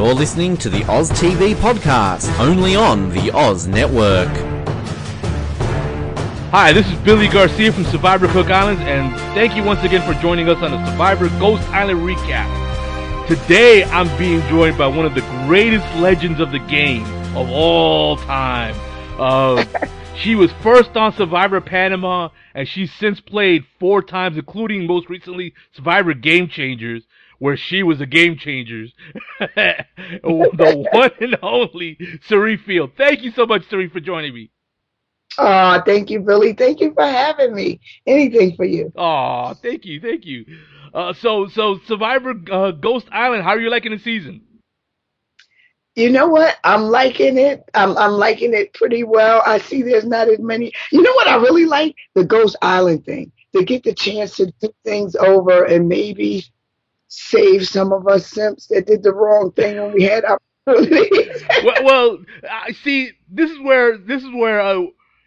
You're listening to the Oz TV podcast, only on the Oz Network. Hi, this is Billy Garcia from Survivor Cook Islands, and thank you once again for joining us on the Survivor Ghost Island recap. Today, I'm being joined by one of the greatest legends of the game of all time. Uh, she was first on Survivor Panama, and she's since played four times, including most recently Survivor Game Changers, where she was a game changer. the one and only Cirie Field. Thank you so much, Cirie, for joining me. Oh, thank you, Billy. Thank you for having me. Anything for you. Oh, thank you, thank you. Uh, so, so Survivor uh, Ghost Island. How are you liking the season? You know what? I'm liking it. I'm I'm liking it pretty well. I see there's not as many. You know what I really like? The Ghost Island thing. To get the chance to do things over and maybe save some of us simps that did the wrong thing when we had opportunities. well, well, I see. This is where this is where uh,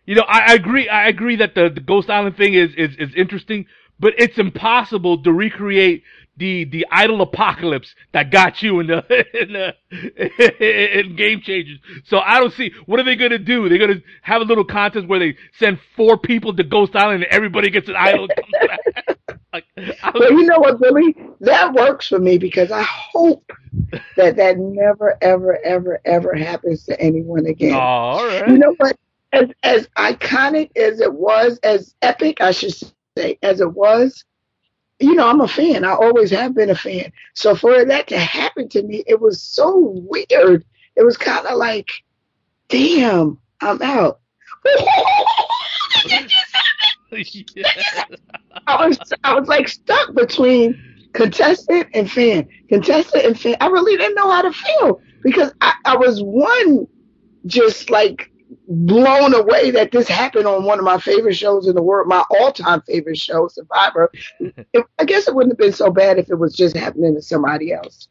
you know I, I agree. I agree that the, the Ghost Island thing is, is is interesting, but it's impossible to recreate the the idol apocalypse that got you in the in the in game changers. So I don't see what are they gonna do? They're gonna have a little contest where they send four people to Ghost Island and everybody gets an idol. Like, well, you know what, Billy? That works for me because I hope that that never, ever, ever, ever happens to anyone again. Oh, all right. You know what? As as iconic as it was, as epic, I should say, as it was, you know, I'm a fan. I always have been a fan. So for that to happen to me, it was so weird. It was kind of like, damn, I'm out. I was I was like stuck between contestant and fan, contestant and fan. I really didn't know how to feel because I, I was one just like blown away that this happened on one of my favorite shows in the world, my all-time favorite show, Survivor. It, I guess it wouldn't have been so bad if it was just happening to somebody else.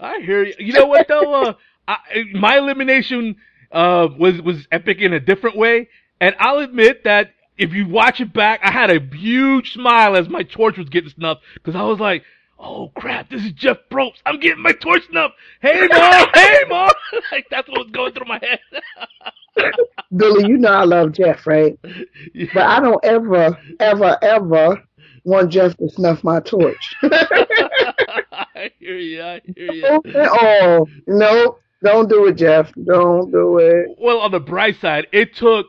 I hear you. You know what though? Uh, I, my elimination uh, was was epic in a different way, and I'll admit that if you watch it back, I had a huge smile as my torch was getting snuffed because I was like, "Oh crap, this is Jeff Probst. I'm getting my torch snuffed. Hey mom, hey mom." like that's what was going through my head. Billy, you know I love Jeff, right? Yeah. But I don't ever, ever, ever want Jeff to snuff my torch. I hear you. I hear you. Oh, no, don't do it, Jeff. Don't do it. Well, on the bright side, it took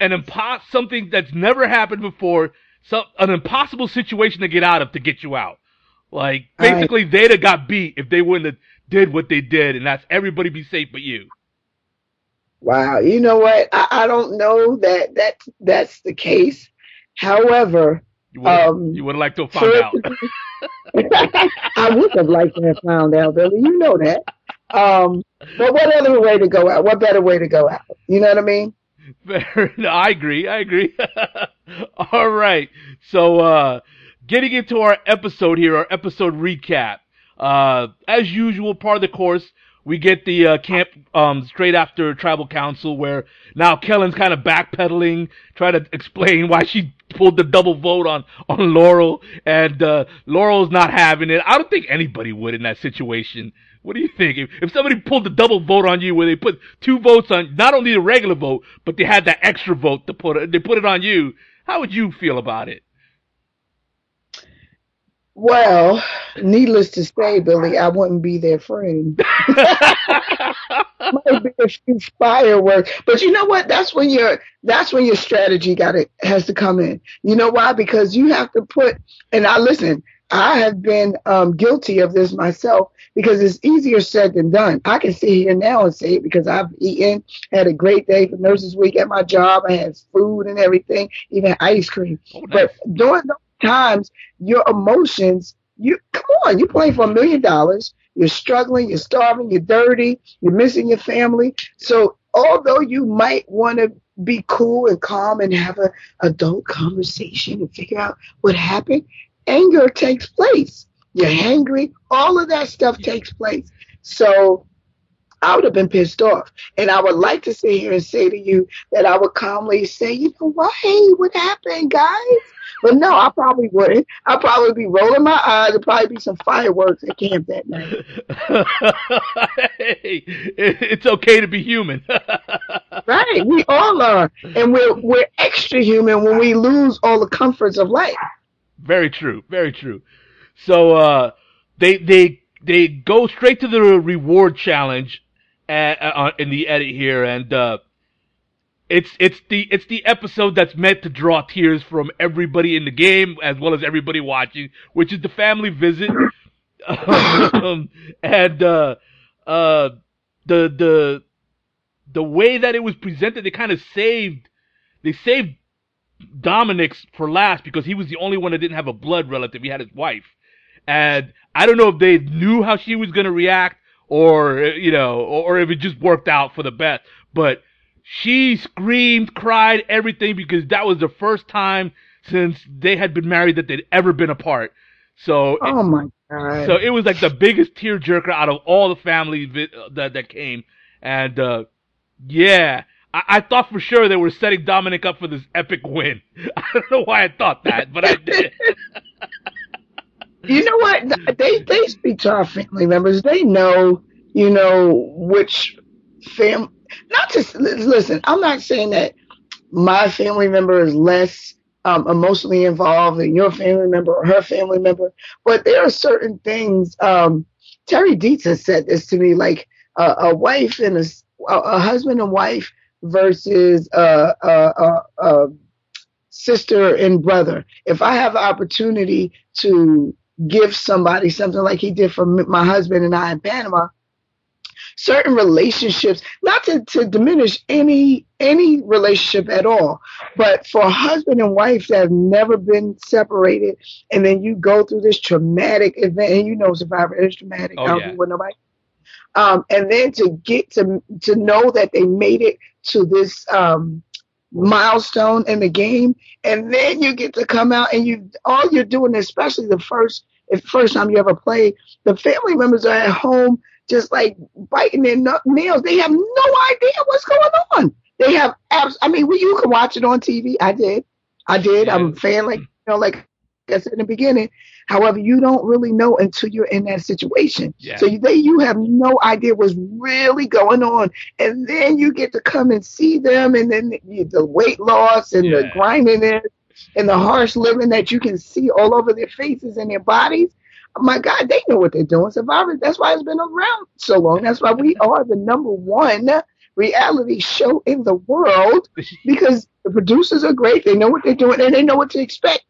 an impos- something that's never happened before, some an impossible situation to get out of to get you out. Like basically, right. they'd have got beat if they wouldn't have did what they did, and that's everybody be safe but you. Wow, you know what? I, I don't know that that that's the case. However, you would um, you would like to find out. I would have liked to have found out, Billy. You know that. Um, but what other way to go out? What better way to go out? You know what I mean? no, I agree. I agree. All right. So, uh, getting into our episode here, our episode recap. Uh, as usual, part of the course, we get the uh, camp um, straight after tribal council, where now Kellyn's kind of backpedaling, trying to explain why she pulled the double vote on on Laurel, and uh, Laurel's not having it. I don't think anybody would in that situation. What do you think? If, if somebody pulled the double vote on you where they put two votes on not only the regular vote, but they had that extra vote to put it, they put it on you, how would you feel about it? Well, needless to say, Billy, I wouldn't be their friend. Might be a few fireworks, but you know what? That's when your that's when your strategy got it has to come in. You know why? Because you have to put. And I listen. I have been um, guilty of this myself because it's easier said than done. I can sit here now and say it because I've eaten, had a great day for Nurses Week at my job. I had food and everything, even ice cream. Oh, nice. But during those times, your emotions, you come on, you're playing for a million dollars. You're struggling, you're starving, you're dirty, you're missing your family. So although you might want to be cool and calm and have an adult conversation and figure out what happened, anger takes place. You're angry. All of that stuff takes place. So I would have been pissed off. And I would like to sit here and say to you that I would calmly say, you know what? Hey, what happened, guys? But no, I probably wouldn't. I'd probably be rolling my eyes. There'd probably be some fireworks at camp that night. hey, it's okay to be human. right, we all are, and we're we're extra human when we lose all the comforts of life. Very true. Very true. So uh, they they they go straight to the reward challenge at, uh, in the edit here, and uh, it's it's the it's the episode that's meant to draw tears from everybody in the game as well as everybody watching, which is the family visit, um, and uh, uh, the the the way that it was presented, they kind of saved they saved Dominic's for last because he was the only one that didn't have a blood relative. He had his wife, and I don't know if they knew how she was going to react or you know, or, or if it just worked out for the best, but she screamed, cried, everything because that was the first time since they had been married that they'd ever been apart. So, oh my god! So it was like the biggest tearjerker out of all the family vi- that that came, and uh, yeah, I-, thought for sure they were setting Dominic up for this epic win. I don't know why I thought that, but I did. you know what? They they speak to our family members. They know, you know, which fam not just listen. I'm not saying that my family member is less um, emotionally involved than your family member or her family member, but there are certain things. Um, Terry Deitz has said this to me, like uh, a wife and a, a husband and wife versus a, a, a, sister and brother. If I have the opportunity to give somebody something like he did for my husband and I in Panama, certain relationships, not to, to diminish any any relationship at all, but for a husband and wife that have never been separated, and then you go through this traumatic event, and you know Survivor is traumatic. Oh, I don't yeah. with nobody. Um, and then to get to to know that they made it to this um, milestone in the game, and then you get to come out and you all you're doing, especially the first the first time you ever play, the family members are at home just like biting their nails. They have no idea what's going on. They have abs. I mean, you can watch it on TV. I did. I did. I'm a fan, like you know, like I said in the beginning. However, you don't really know until you're in that situation. Yeah. So you, they, you have no idea what's really going on, and then you get to come and see them, and then the, the weight loss and the Yeah. grindiness and the harsh living that you can see all over their faces and their bodies. My God, they know what they're doing. Survivor. That's why it's been around so long. That's why we are the number one reality show in the world because the producers are great. They know what they're doing and they know what to expect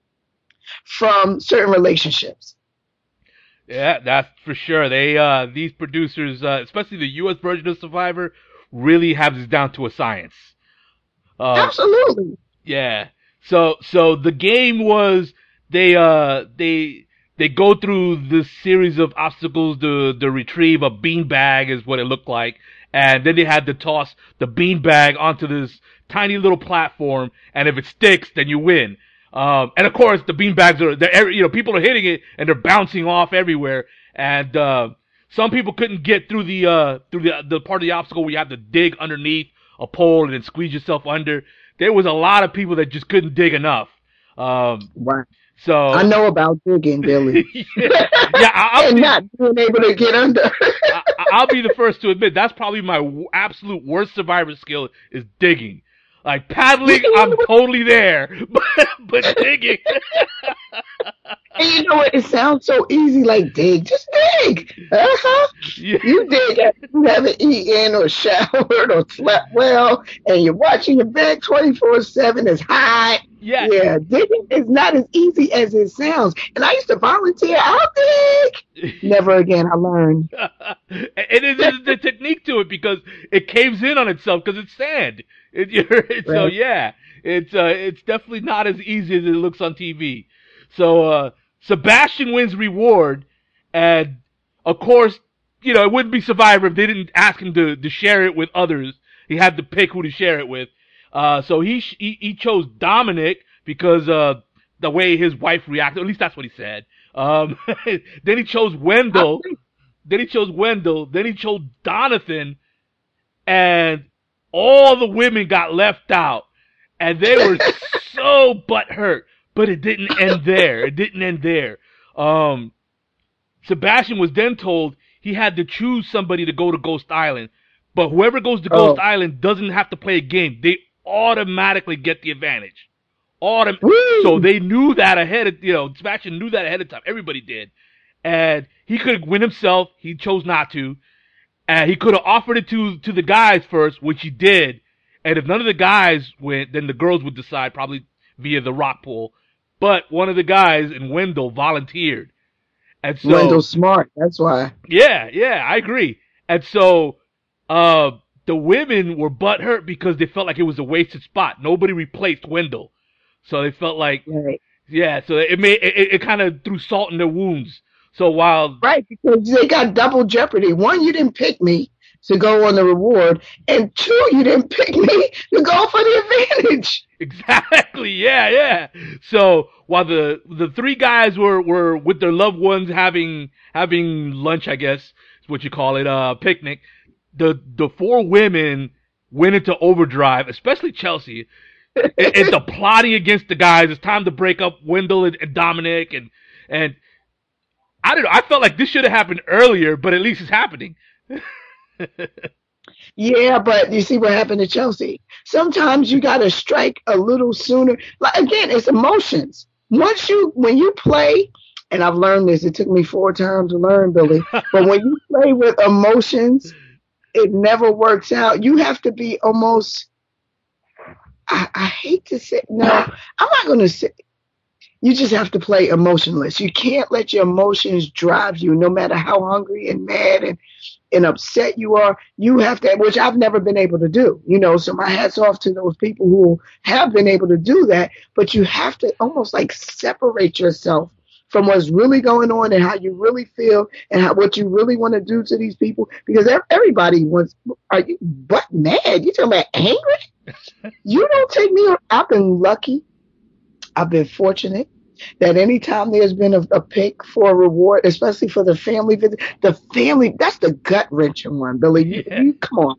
from certain relationships. Yeah, that's for sure. They uh these producers, uh, especially the US version of Survivor, really have this down to a science. Uh, Absolutely. yeah. So so the game was they uh they they go through this series of obstacles to to retrieve a beanbag is what it looked like. And then they had to toss the beanbag onto this tiny little platform, and if it sticks, then you win. Um, and of course, the beanbags are, they're, you know, people are hitting it and they're bouncing off everywhere. And, uh, some people couldn't get through the, uh, through the, the part of the obstacle where you have to dig underneath a pole and then squeeze yourself under. There was a lot of people that just couldn't dig enough. Um, Right. so. I know about digging, Billy. yeah, yeah I- I'll and be, not being able to get under. I, I'll be the first to admit that's probably my w- absolute worst survivor skill is digging. Like paddling, I'm totally there, but, but digging. and you know what? It sounds so easy, like dig. Just dig. Uh-huh. yeah. You dig you haven't eaten or showered or slept well, and you're watching your bed 24 7. It's hot. Yeah. Yeah, digging is not as easy as it sounds. And I used to volunteer. I'll dig. Never again. I learned. and it is the technique to it because it caves in on itself because it's sand. It, you're, so yeah, it's uh, it's definitely not as easy as it looks on TV. So uh, Sebastian wins reward, and of course, you know it wouldn't be Survivor if they didn't ask him to to share it with others. He had to pick who to share it with. Uh, so he, sh- he he chose Dominic because uh the way his wife reacted. At least that's what he said. Um, then he chose Wendell. Then he chose Wendell. Then he chose Donathan, and all the women got left out, and they were so butthurt. But it didn't end there. It didn't end there. Um, Sebastian was then told he had to choose somebody to go to Ghost Island, but whoever goes to Ghost Oh. Island doesn't have to play a game. They automatically get the advantage. Autom- Woo! so they knew that ahead of you know Sebastian knew that ahead of time. Everybody did, and he could have win himself. He chose not to, and he could have offered it to to the guys first, which he did. And if none of the guys went, then the girls would decide probably via the rock pool. But one of the guys in Wendell volunteered, and so Wendell's smart. That's why. yeah, yeah, I agree. And so, uh, the women were butthurt because they felt like it was a wasted spot. Nobody replaced Wendell, so they felt like, Right. yeah. So it made it, it kind of threw salt in their wounds. So while Right, because they got double jeopardy. One, you didn't pick me to go on the reward, and two, you didn't pick me to go for the advantage. Exactly. Yeah, yeah. So while the the three guys were were with their loved ones having having lunch, I guess is what you call it, uh, picnic. The the four women went into overdrive, especially Chelsea, and the plotting against the guys. It's time to break up Wendell and, and Dominic, and and I don't know. I felt like this should have happened earlier, but at least it's happening. Yeah, but you see what happened to Chelsea. Sometimes you got to strike a little sooner. Like again, it's emotions. Once you when you play, and I've learned this. It took me four times to learn, Billy. but when you play with emotions, it never works out. You have to be almost. I, I hate to say no. I'm not going to say. You just have to play emotionless. You can't let your emotions drive you, no matter how hungry and mad and and upset you are, you have to, which I've never been able to do, you know. So my hats off to those people who have been able to do that. But you have to almost like separate yourself from what's really going on and how you really feel and how, what you really want to do to these people because everybody wants. Are you but mad? You talking about angry? you don't take me. I've been lucky. I've been fortunate that anytime there's been a, a pick for a reward, especially for the family visit, the family, that's the gut wrenching one, Billy. You, Yeah. you- come on.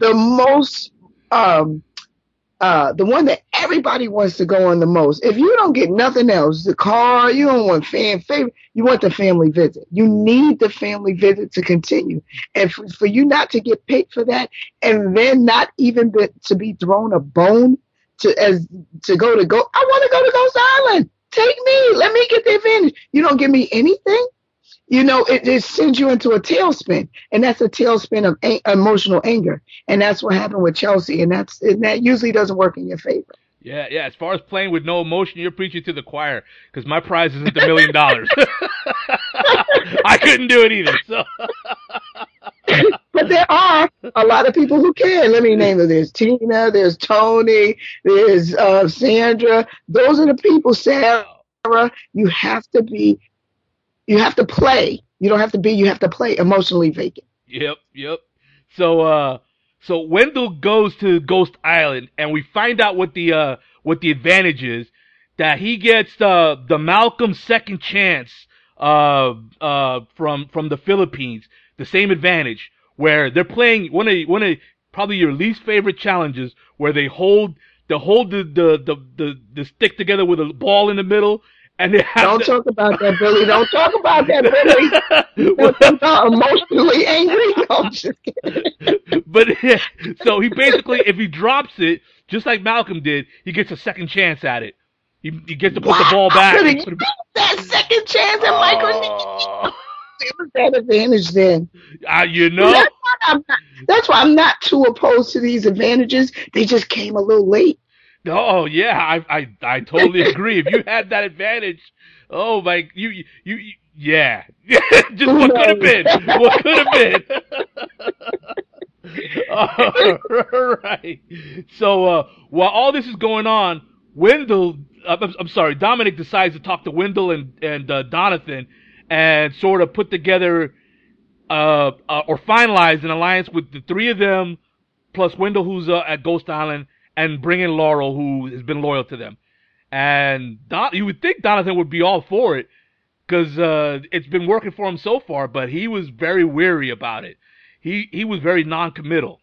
The most, um, uh, the one that everybody wants to go on the most. If you don't get nothing else, the car, you don't want fan favorite, you want the family visit. You need the family visit to continue. And for, for you not to get paid for that and then not even be, to be thrown a bone to as to go to go, I want to go to Ghost Island. Take me. Let me get the advantage. You don't give me anything. You know, it, it sends you into a tailspin, and that's a tailspin of a- emotional anger, and that's what happened with Chelsea, and that's and that usually doesn't work in your favor. Yeah, yeah. As far as playing with no emotion, you're preaching to the choir because my prize isn't a million dollars. I couldn't do it either. So But there are a lot of people who can. Let me name them. There's Tina, there's Tony, there's uh, Sandra. Those are the people, Sarah. You have to be, you have to play. You don't have to be, you have to play emotionally vacant. Yep, yep. So uh so Wendell goes to Ghost Island and we find out what the uh what the advantage is that he gets uh the Malcolm second chance uh uh from from the Philippines, the same advantage where they're playing one of one of probably your least favorite challenges where they hold they hold the the the, the, the stick together with a ball in the middle and Don't to- talk about that, Billy. Don't talk about that, Billy. I'm not emotionally angry. No, I'm just kidding. but yeah, so he basically, if he drops it, just like Malcolm did, he gets a second chance at it. He, he gets to put the ball back. could and have put that second chance at Michael. Oh, It was that advantage then. uh, you know, That's why, not, that's why I'm not too opposed to these advantages. They just came a little late. Oh yeah, I, I I totally agree. If you had that advantage, oh my, you you, you yeah, just what could have been, what could have been. all right. So uh, while all this is going on, Wendell, uh, I'm, I'm sorry, Dominic decides to talk to Wendell and and uh, Donathan and sort of put together uh, uh, or finalize an alliance with the three of them plus Wendell, who's uh, at Ghost Island, and bring in Laurel, who has been loyal to them. And Don, you would think Donathan would be all for it because uh, it's been working for him so far, but he was very weary about it. He he was very non-committal.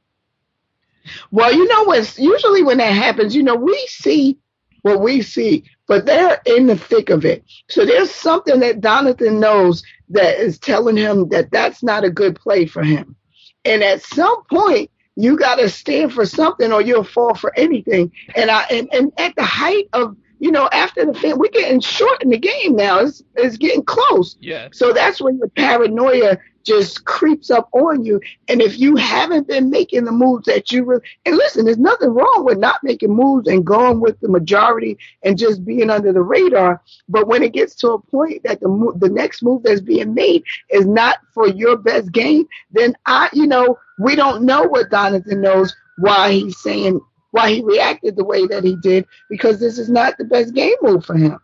Well, you know what's usually when that happens, you know, we see what we see, but they're in the thick of it. So there's something that Donathan knows that is telling him that that's not a good play for him. And at some point, you got to stand for something or you'll fall for anything. And I and, and at the height of you know, after the film, we're getting short in the game now. It's, it's getting close. Yeah. So that's when the paranoia just creeps up on you. And if you haven't been making the moves that you really, and listen, there's nothing wrong with not making moves and going with the majority and just being under the radar. But when it gets to a point that the move, the next move that's being made is not for your best game, then I, you know, we don't know what Donathan knows why he's saying why he reacted the way that he did because this is not the best game move for him.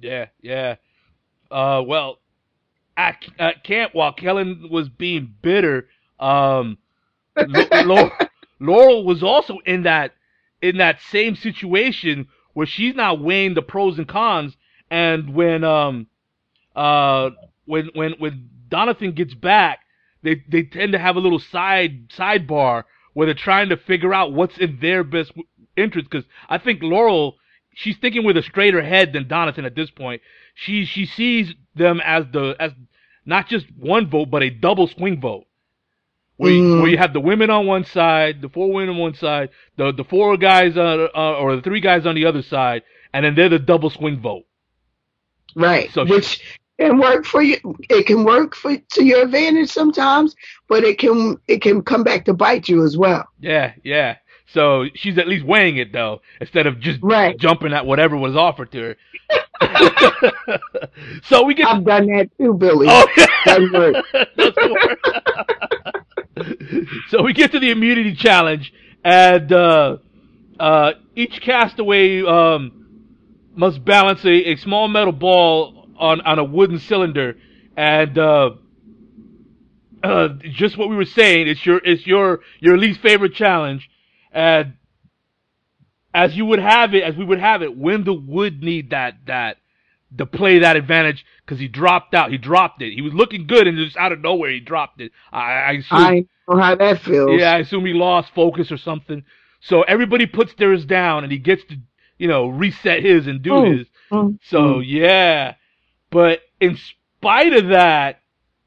Yeah, yeah. Uh, well, at, at camp while Kellyn was being bitter, um, Laurel, Laurel was also in that in that same situation where she's not weighing the pros and cons. And when um uh when when when Donathan gets back, they they tend to have a little side sidebar where they're trying to figure out what's in their best interest. Because I think Laurel, she's thinking with a straighter head than Donathan at this point. She she sees them as the as not just one vote, but a double swing vote. Where, you, Mm. where you have the women on one side, the four women on one side, the the four guys uh, uh, or the three guys on the other side, and then they're the double swing vote. Right. So Which can work for you. It can work for to your advantage sometimes, but it can it can come back to bite you as well. Yeah, yeah. So she's at least weighing it though, instead of just Right. jumping at whatever was offered to her. so we get. I've done that too, Billy. oh, work. So we get to the immunity challenge, and uh, uh, each castaway um, must balance a, a small metal ball on, on a wooden cylinder, and uh, uh, just what we were saying, it's your it's your your least favorite challenge, and as you would have it, as we would have it, Wendell would need that that to play that advantage because he dropped out. He dropped it. He was looking good, and just out of nowhere, he dropped it. I, I assume. I know how that feels. Yeah, I assume he lost focus or something. So everybody puts theirs down, and he gets to, you know, reset his and do Mm. his. Mm. So yeah, but in spite of that,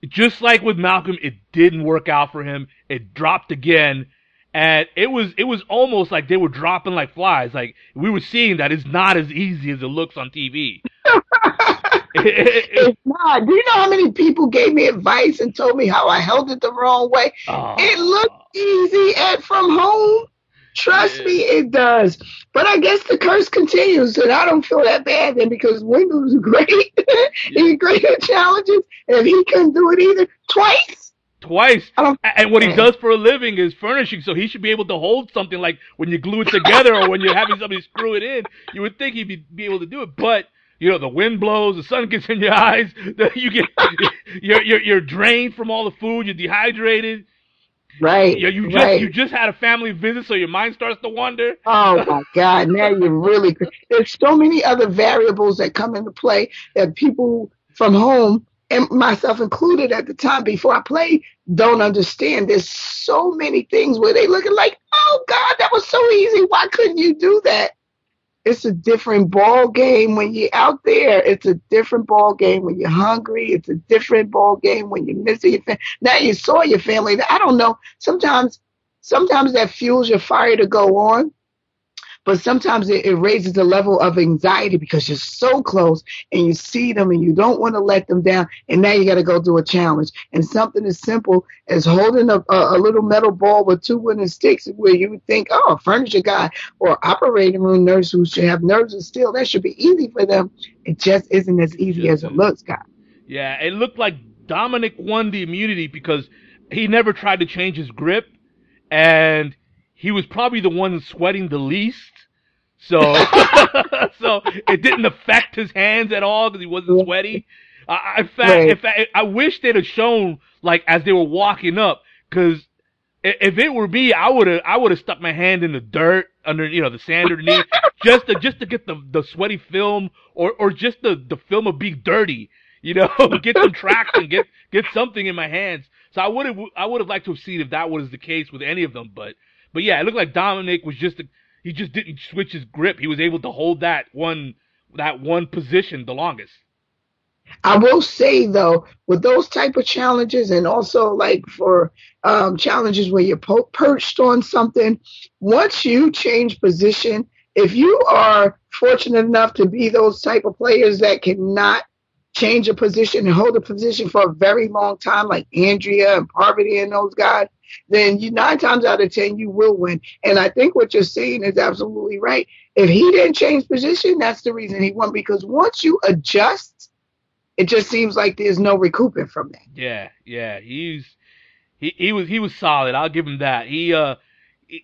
just like with Malcolm, it didn't work out for him. It dropped again, and it was it was almost like they were dropping like flies. Like we were seeing that it's not as easy as it looks on TV. It's not. Do you know how many people gave me advice and told me how I held it the wrong way? Oh. It looked easy at from home. Trust Yeah. me, it does. But I guess the curse continues, and I don't feel that bad then because Wendell was great. He's great at challenges, and if he couldn't do it either twice, twice. I don't- And what he does for a living is furnishing, so he should be able to hold something like when you glue it together or when you're having somebody screw it in. You would think he'd be, be able to do it, but you know the wind blows, the sun gets in your eyes, you get you're, you're you're drained from all the food, you're dehydrated. Right? You, you just right. you just had a family visit, so your mind starts to wander. Oh my God! Now you're really. There's so many other variables that come into play that people from home and myself included at the time before I played don't understand. There's so many things where they looking like, oh God, that was so easy. Why couldn't you do that? It's a different ball game when you're out there. It's a different ball game when you're hungry. It's a different ball game when you're missing your family. Now you saw your family. I don't know. Sometimes sometimes that fuels your fire to go on, but sometimes it, it raises the level of anxiety because you're so close and you see them and you don't want to let them down. And now you got to go do a challenge. And something as simple as holding a, a, a little metal ball with two wooden sticks where you would think, oh, a furniture guy or operating room nurse who should have nerves of steel, that should be easy for them. It just isn't as easy as it looks, guys. Yeah, it looked like Dominic won the immunity because he never tried to change his grip, and he was probably the one sweating the least. So, so it didn't affect his hands at all because he wasn't sweaty. I, in fact, Right. in fact, I wish they'd have shown like as they were walking up because if it were me, I would have I would have stuck my hand in the dirt under you know the sand underneath just to just to get the the sweaty film or or just the the film of being dirty. You know, get some traction, get get something in my hands. So I would have I would have liked to have seen if that was the case with any of them, but but yeah, it looked like Dominic was just he just didn't switch his grip. He was able to hold that one that one position the longest. I will say though, with those type of challenges, and also like for um, challenges where you're po- perched on something, once you change position, if you are fortunate enough to be those type of players that cannot change a position and hold a position for a very long time, like Andrea and Parvati and those guys, then you nine times out of ten you will win. And I think what you're saying is absolutely right. If he didn't change position, that's the reason he won. Because once you adjust it just seems like there's no recouping from that. Yeah, yeah, he's he, he was he was solid. I'll give him that. He uh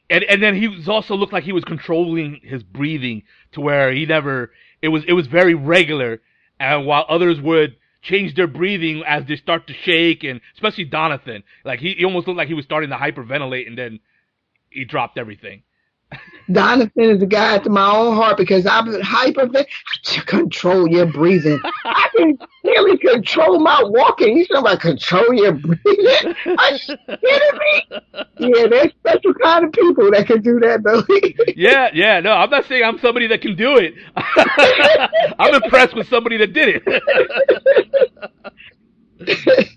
and and then he was also looked like he was controlling his breathing to where he never it was it was very regular and while others would change their breathing as they start to shake and especially Donathan like he, he almost looked like he was starting to hyperventilate and then he dropped everything Donathan is a guy to my own heart because I'm hyper to control your breathing. I can barely control my walking. You talking about control your breathing? Are you kidding me? Yeah, there's special kind of people that can do that, though. yeah, yeah. No, I'm not saying I'm somebody that can do it. I'm impressed with somebody that did it.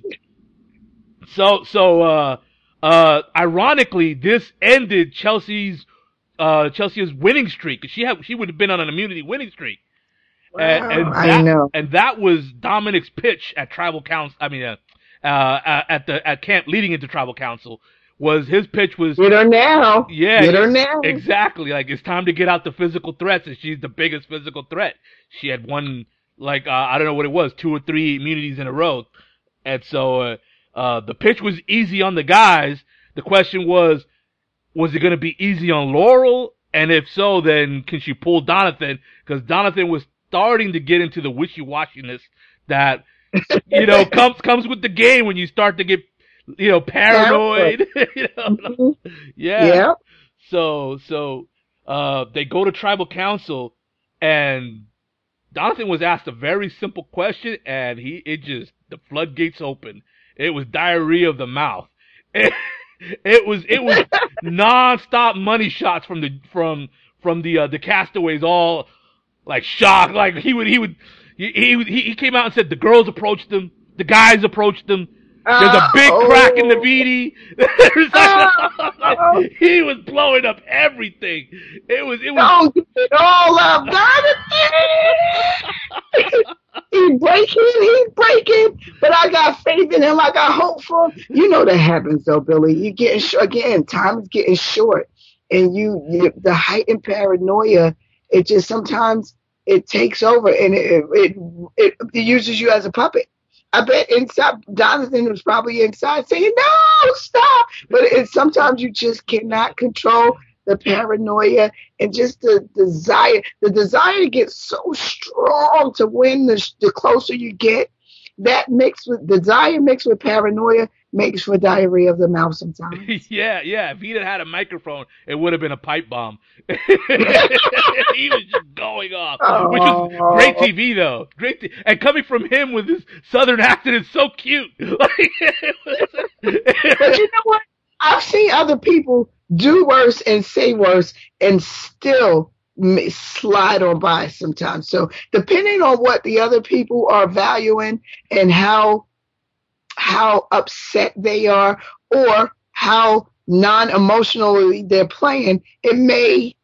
so, so, uh, uh, ironically, this ended Chelsea's uh, Chelsea's winning streak. She had she would have been on an immunity winning streak. Wow, and, and that, I know. And that was Dominic's pitch at tribal council. I mean, uh, uh, at the at camp leading into tribal council was his pitch was get her now. Yeah, get her now. Exactly. Like it's time to get out the physical threats, and she's the biggest physical threat. She had won like uh, I don't know what it was, two or three immunities in a row, and so uh, uh, the pitch was easy on the guys. The question was, was it going to be easy on Laurel? And if so, then can she pull Donathan? Because Donathan was starting to get into the wishy-washiness that, you know, comes, comes with the game when you start to get, you know, paranoid. you know? Mm-hmm. Yeah. yeah. So, so, uh, they go to tribal council and Donathan was asked a very simple question and he, it just, the floodgates open. It was diarrhea of the mouth. It was it was non-stop money shots from the from from the uh, the castaways, all like shocked. Like he would he would he, he he came out and said the girls approached him, the guys approached him. There's a big uh, crack in the oh. VD. uh, he was blowing up everything. It was it was. Get all up, he's breaking, he's breaking, but I got faith in him. I got hope for him. You know that happens though, Billy. You getting sh- again, time is getting short, and you, you the heightened paranoia. It just sometimes it takes over and it, it it, it uses you as a puppet. I bet inside Donathan was probably inside saying, "No, stop!" But it's sometimes you just cannot control the paranoia, and just the desire. The desire gets so strong to win. The, the closer you get, that mixed with desire mixed with paranoia makes for diarrhea of the mouth sometimes. yeah, yeah. If he'd have had a microphone, it would have been a pipe bomb. he was just going off, oh. which was great TV though. Great, t- and coming from him with his southern accent is so cute. but you know what? I've seen other people do worse and say worse and still slide on by sometimes. So depending on what the other people are valuing and how how upset they are or how non-emotionally they're playing, it may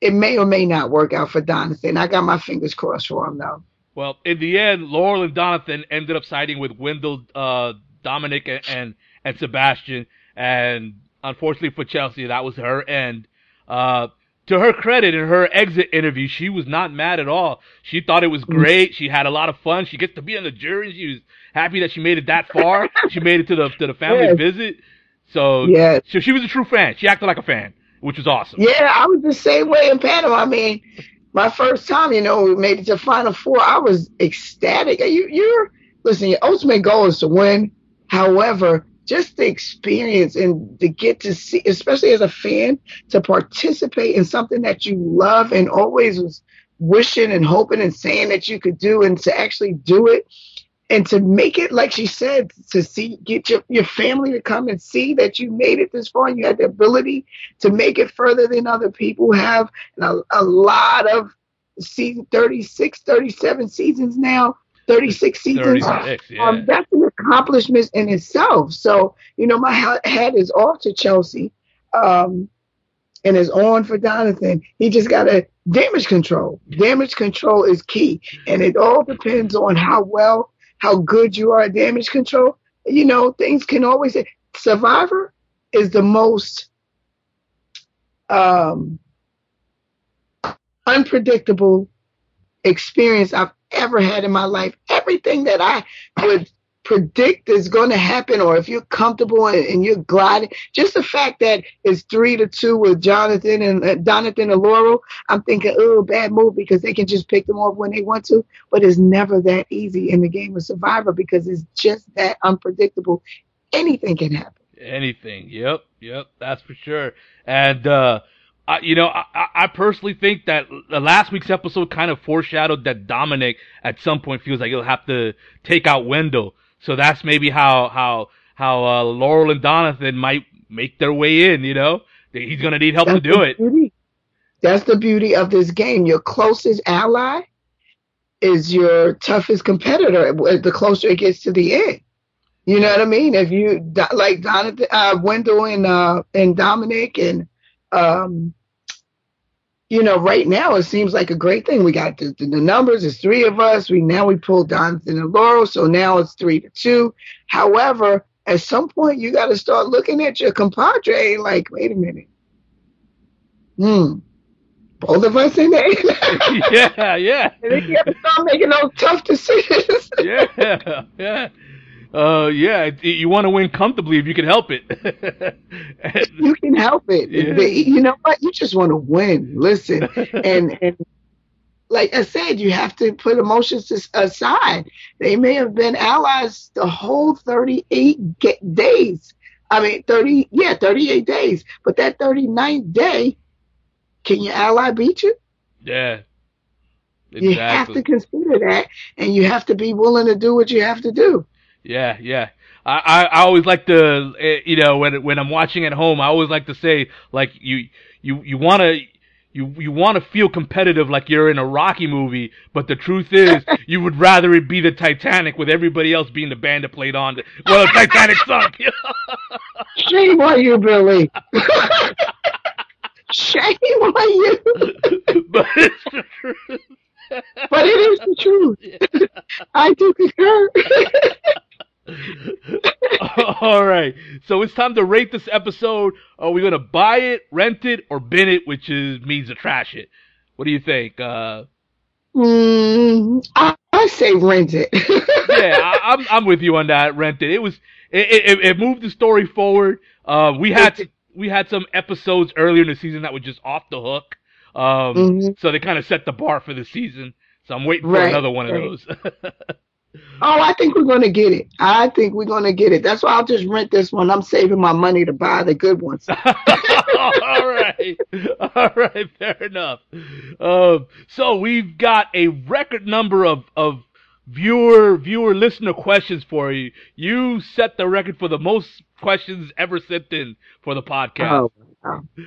it may or may not work out for Donathan. I got my fingers crossed for him though. Well, in the end, Laurel and Donathan ended up siding with Wendell, uh, Dominic, and, and and Sebastian, and unfortunately for Chelsea, that was her end. Uh, to her credit, in her exit interview, she was not mad at all. She thought it was mm. great. She had a lot of fun. She gets to be on the jury. She was happy that she made it that far. she made it to the to the family yes. visit. So yeah, so she was a true fan. She acted like a fan, which was awesome. Yeah, I was the same way in Panama. I mean, my first time, you know, we made it to Final Four. I was ecstatic. You, you're listen. Your ultimate goal is to win. However, just the experience and to get to see, especially as a fan, to participate in something that you love and always was wishing and hoping and saying that you could do and to actually do it and to make it like she said to see get your, your family to come and see that you made it this far and you had the ability to make it further than other people have and a, a lot of season 36, 37 seasons now. 36 seasons. 36, yeah. Um, that's an accomplishment in itself. So, you know, my hat is off to Chelsea um, and is on for Donathan. He just got a damage control. Damage control is key. And it all depends on how well, how good you are at damage control. You know, things can always, Survivor is the most um, unpredictable experience I've ever had in my life. Everything that I would predict is going to happen, or if you're comfortable and, and, you're gliding, just the fact that it's three to two with Jonathan and uh, Donathan and Laurel, I'm thinking, oh, bad move because they can just pick them off when they want to. But it's never that easy in the game of Survivor because it's just that unpredictable. Anything can happen. Anything. Yep. Yep. That's for sure. And, uh, I, you know, I, I personally think that the last week's episode kind of foreshadowed that Dominic at some point feels like he'll have to take out Wendell. So that's maybe how how how uh, Laurel and Donathan might make their way in. You know, he's gonna need help that's to do it. Beauty. That's the beauty of this game. Your closest ally is your toughest competitor. The closer it gets to the end. You know what I mean? If you like Donathan, uh, Wendell and uh, and Dominic and um, you know, right now it seems like a great thing. We got the, the, numbers. It's three of us. We now we pulled Donathan and Laurel, so now it's three to two. However, at some point you got to start looking at your compadre like, wait a minute, hmm, both of us in there. yeah, yeah. And then you have to start making those tough decisions. yeah, yeah uh, yeah, you want to win comfortably if you can help it. you can help it. Yeah. You know what? You just want to win. Listen, and and like I said, you have to put emotions aside. They may have been allies the whole 38 days. I mean, 30, yeah, 38 days. But that 39th day, can your ally beat you? Yeah. Exactly. You have to consider that, and you have to be willing to do what you have to do. Yeah, yeah. I, I, I always like to, eh, you know, when when I'm watching at home, I always like to say, like you you you want to you you want to feel competitive like you're in a Rocky movie, but the truth is you would rather it be the Titanic with everybody else being the band that played on. The, well, the Titanic sunk. Shame on you, Billy. Shame on you. but it's the truth. But it is the truth. I do concur. All right. So it's time to rate this episode. Are we gonna buy it, rent it, or bin it, which is means to trash it? What do you think? Uh, mm, I, I, say rent it. yeah, I, am I'm, I'm with you on that. Rent it. It was it, it, it moved the story forward. Uh, we had to, we had some episodes earlier in the season that were just off the hook. Um, mm-hmm. so they kind of set the bar for the season. So I'm waiting for right, another one right. of those. Oh, I think we're going to get it. I think we're going to get it. That's why I'll just rent this one. I'm saving my money to buy the good ones. All right. All right. Fair enough. Um, so we've got a record number of, of viewer, viewer, listener questions for you. You set the record for the most questions ever sent in for the podcast. Oh,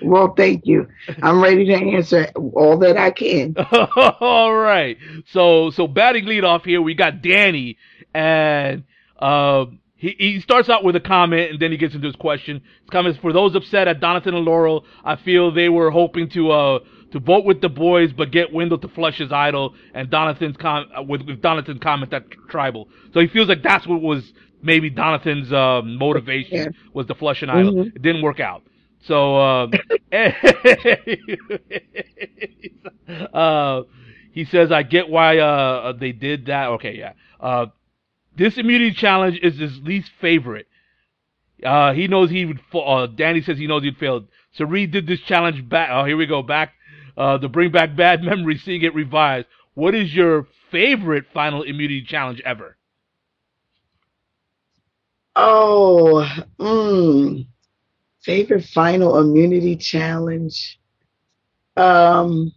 well, thank you. I'm ready to answer all that I can. all right. So, so batting lead off here, we got Danny, and uh, he he starts out with a comment, and then he gets into his question. His comment is for those upset at Donathan and Laurel. I feel they were hoping to uh to vote with the boys, but get Wendell to flush his idol, and Donathan's com with with Donathan's comment that tribal. So he feels like that's what was maybe Donathan's uh, motivation yeah. was to flush an idol. Mm-hmm. It didn't work out. So, um, uh, he says, I get why, uh, they did that. Okay, yeah. Uh, this immunity challenge is his least favorite. Uh, he knows he would, uh, Danny says he knows he'd fail. So Reed did this challenge back. Oh, here we go. Back, uh, to bring back bad memories, seeing it revised. What is your favorite final immunity challenge ever? Oh, mm favorite final immunity challenge. Um,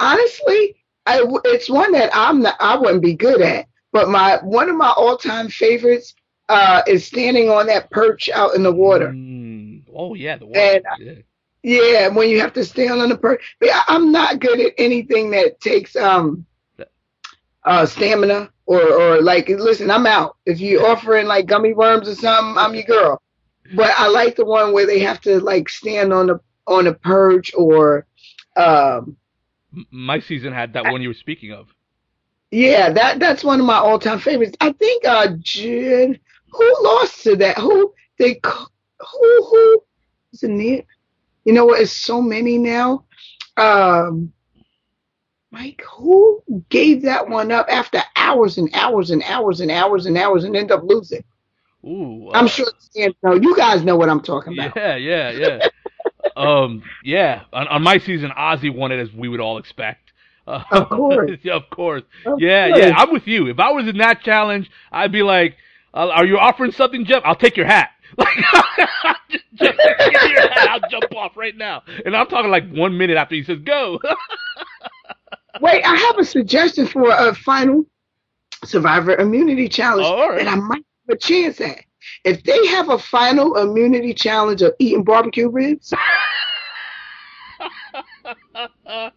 honestly, I, it's one that I'm not, I wouldn't be good at. But my one of my all time favorites uh, is standing on that perch out in the water. Mm. Oh yeah, the water. And, yeah. Yeah, when you have to stand on the perch. But I- I'm not good at anything that takes um uh stamina or or like listen, I'm out. If you're offering like gummy worms or something, I'm your girl. But I like the one where they have to like stand on a on a perch or um My season had that one you were speaking of. yeah, that that's one of my all time favorites. I think uh Jen who lost to that? Who they c- who who isn't it? You know what? It's so many now. Um Mike, who gave that one up after hours and hours and hours and hours and hours and end up losing? Ooh, I'm uh, sure know. You guys know what I'm talking about. Yeah, yeah, yeah. um, yeah. On, on my season, Ozzy won it as we would all expect. Uh, Of course. yeah, of course. Of yeah, course. yeah. I'm with you. If I was in that challenge, I'd be like, uh, "Are you offering something, Jeff? I'll take your hat." Like, just, just give your hat. I'll jump off right now. And I'm talking like one minute after he says go. Wait, I have a suggestion for a final Survivor Immunity Challenge Oh, right. that I might a chance at. If they have a final immunity challenge of eating barbecue ribs,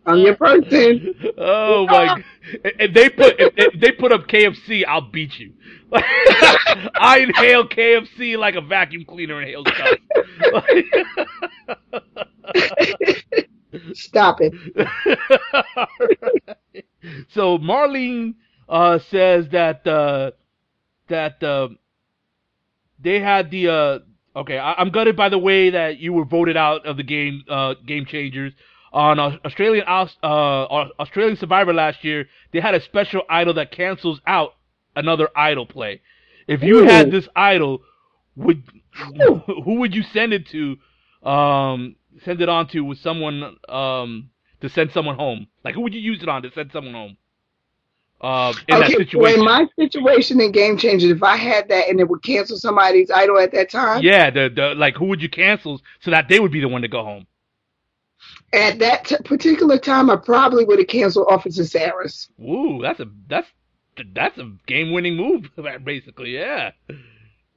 I'm your person. Oh my! If they put if, if they put up KFC, I'll beat you. I inhale KFC like a vacuum cleaner inhales. Stop it. so Marlene uh, says that uh, that uh, they had the uh, okay. I, I'm gutted by the way that you were voted out of the game uh, game changers on Australian uh, Australian Survivor last year. They had a special idol that cancels out another idol play. If you Ooh. had this idol, would who would you send it to? Um, send it on to with someone um to send someone home. Like who would you use it on to send someone home? Uh, in okay, so situation. in my situation in Game Changers, if I had that and it would cancel somebody's idol at that time, yeah, the the like who would you cancel so that they would be the one to go home? at that t- particular time, I probably would have canceled Officer Sarah's. Ooh, that's a that's that's a game winning move, basically. Yeah,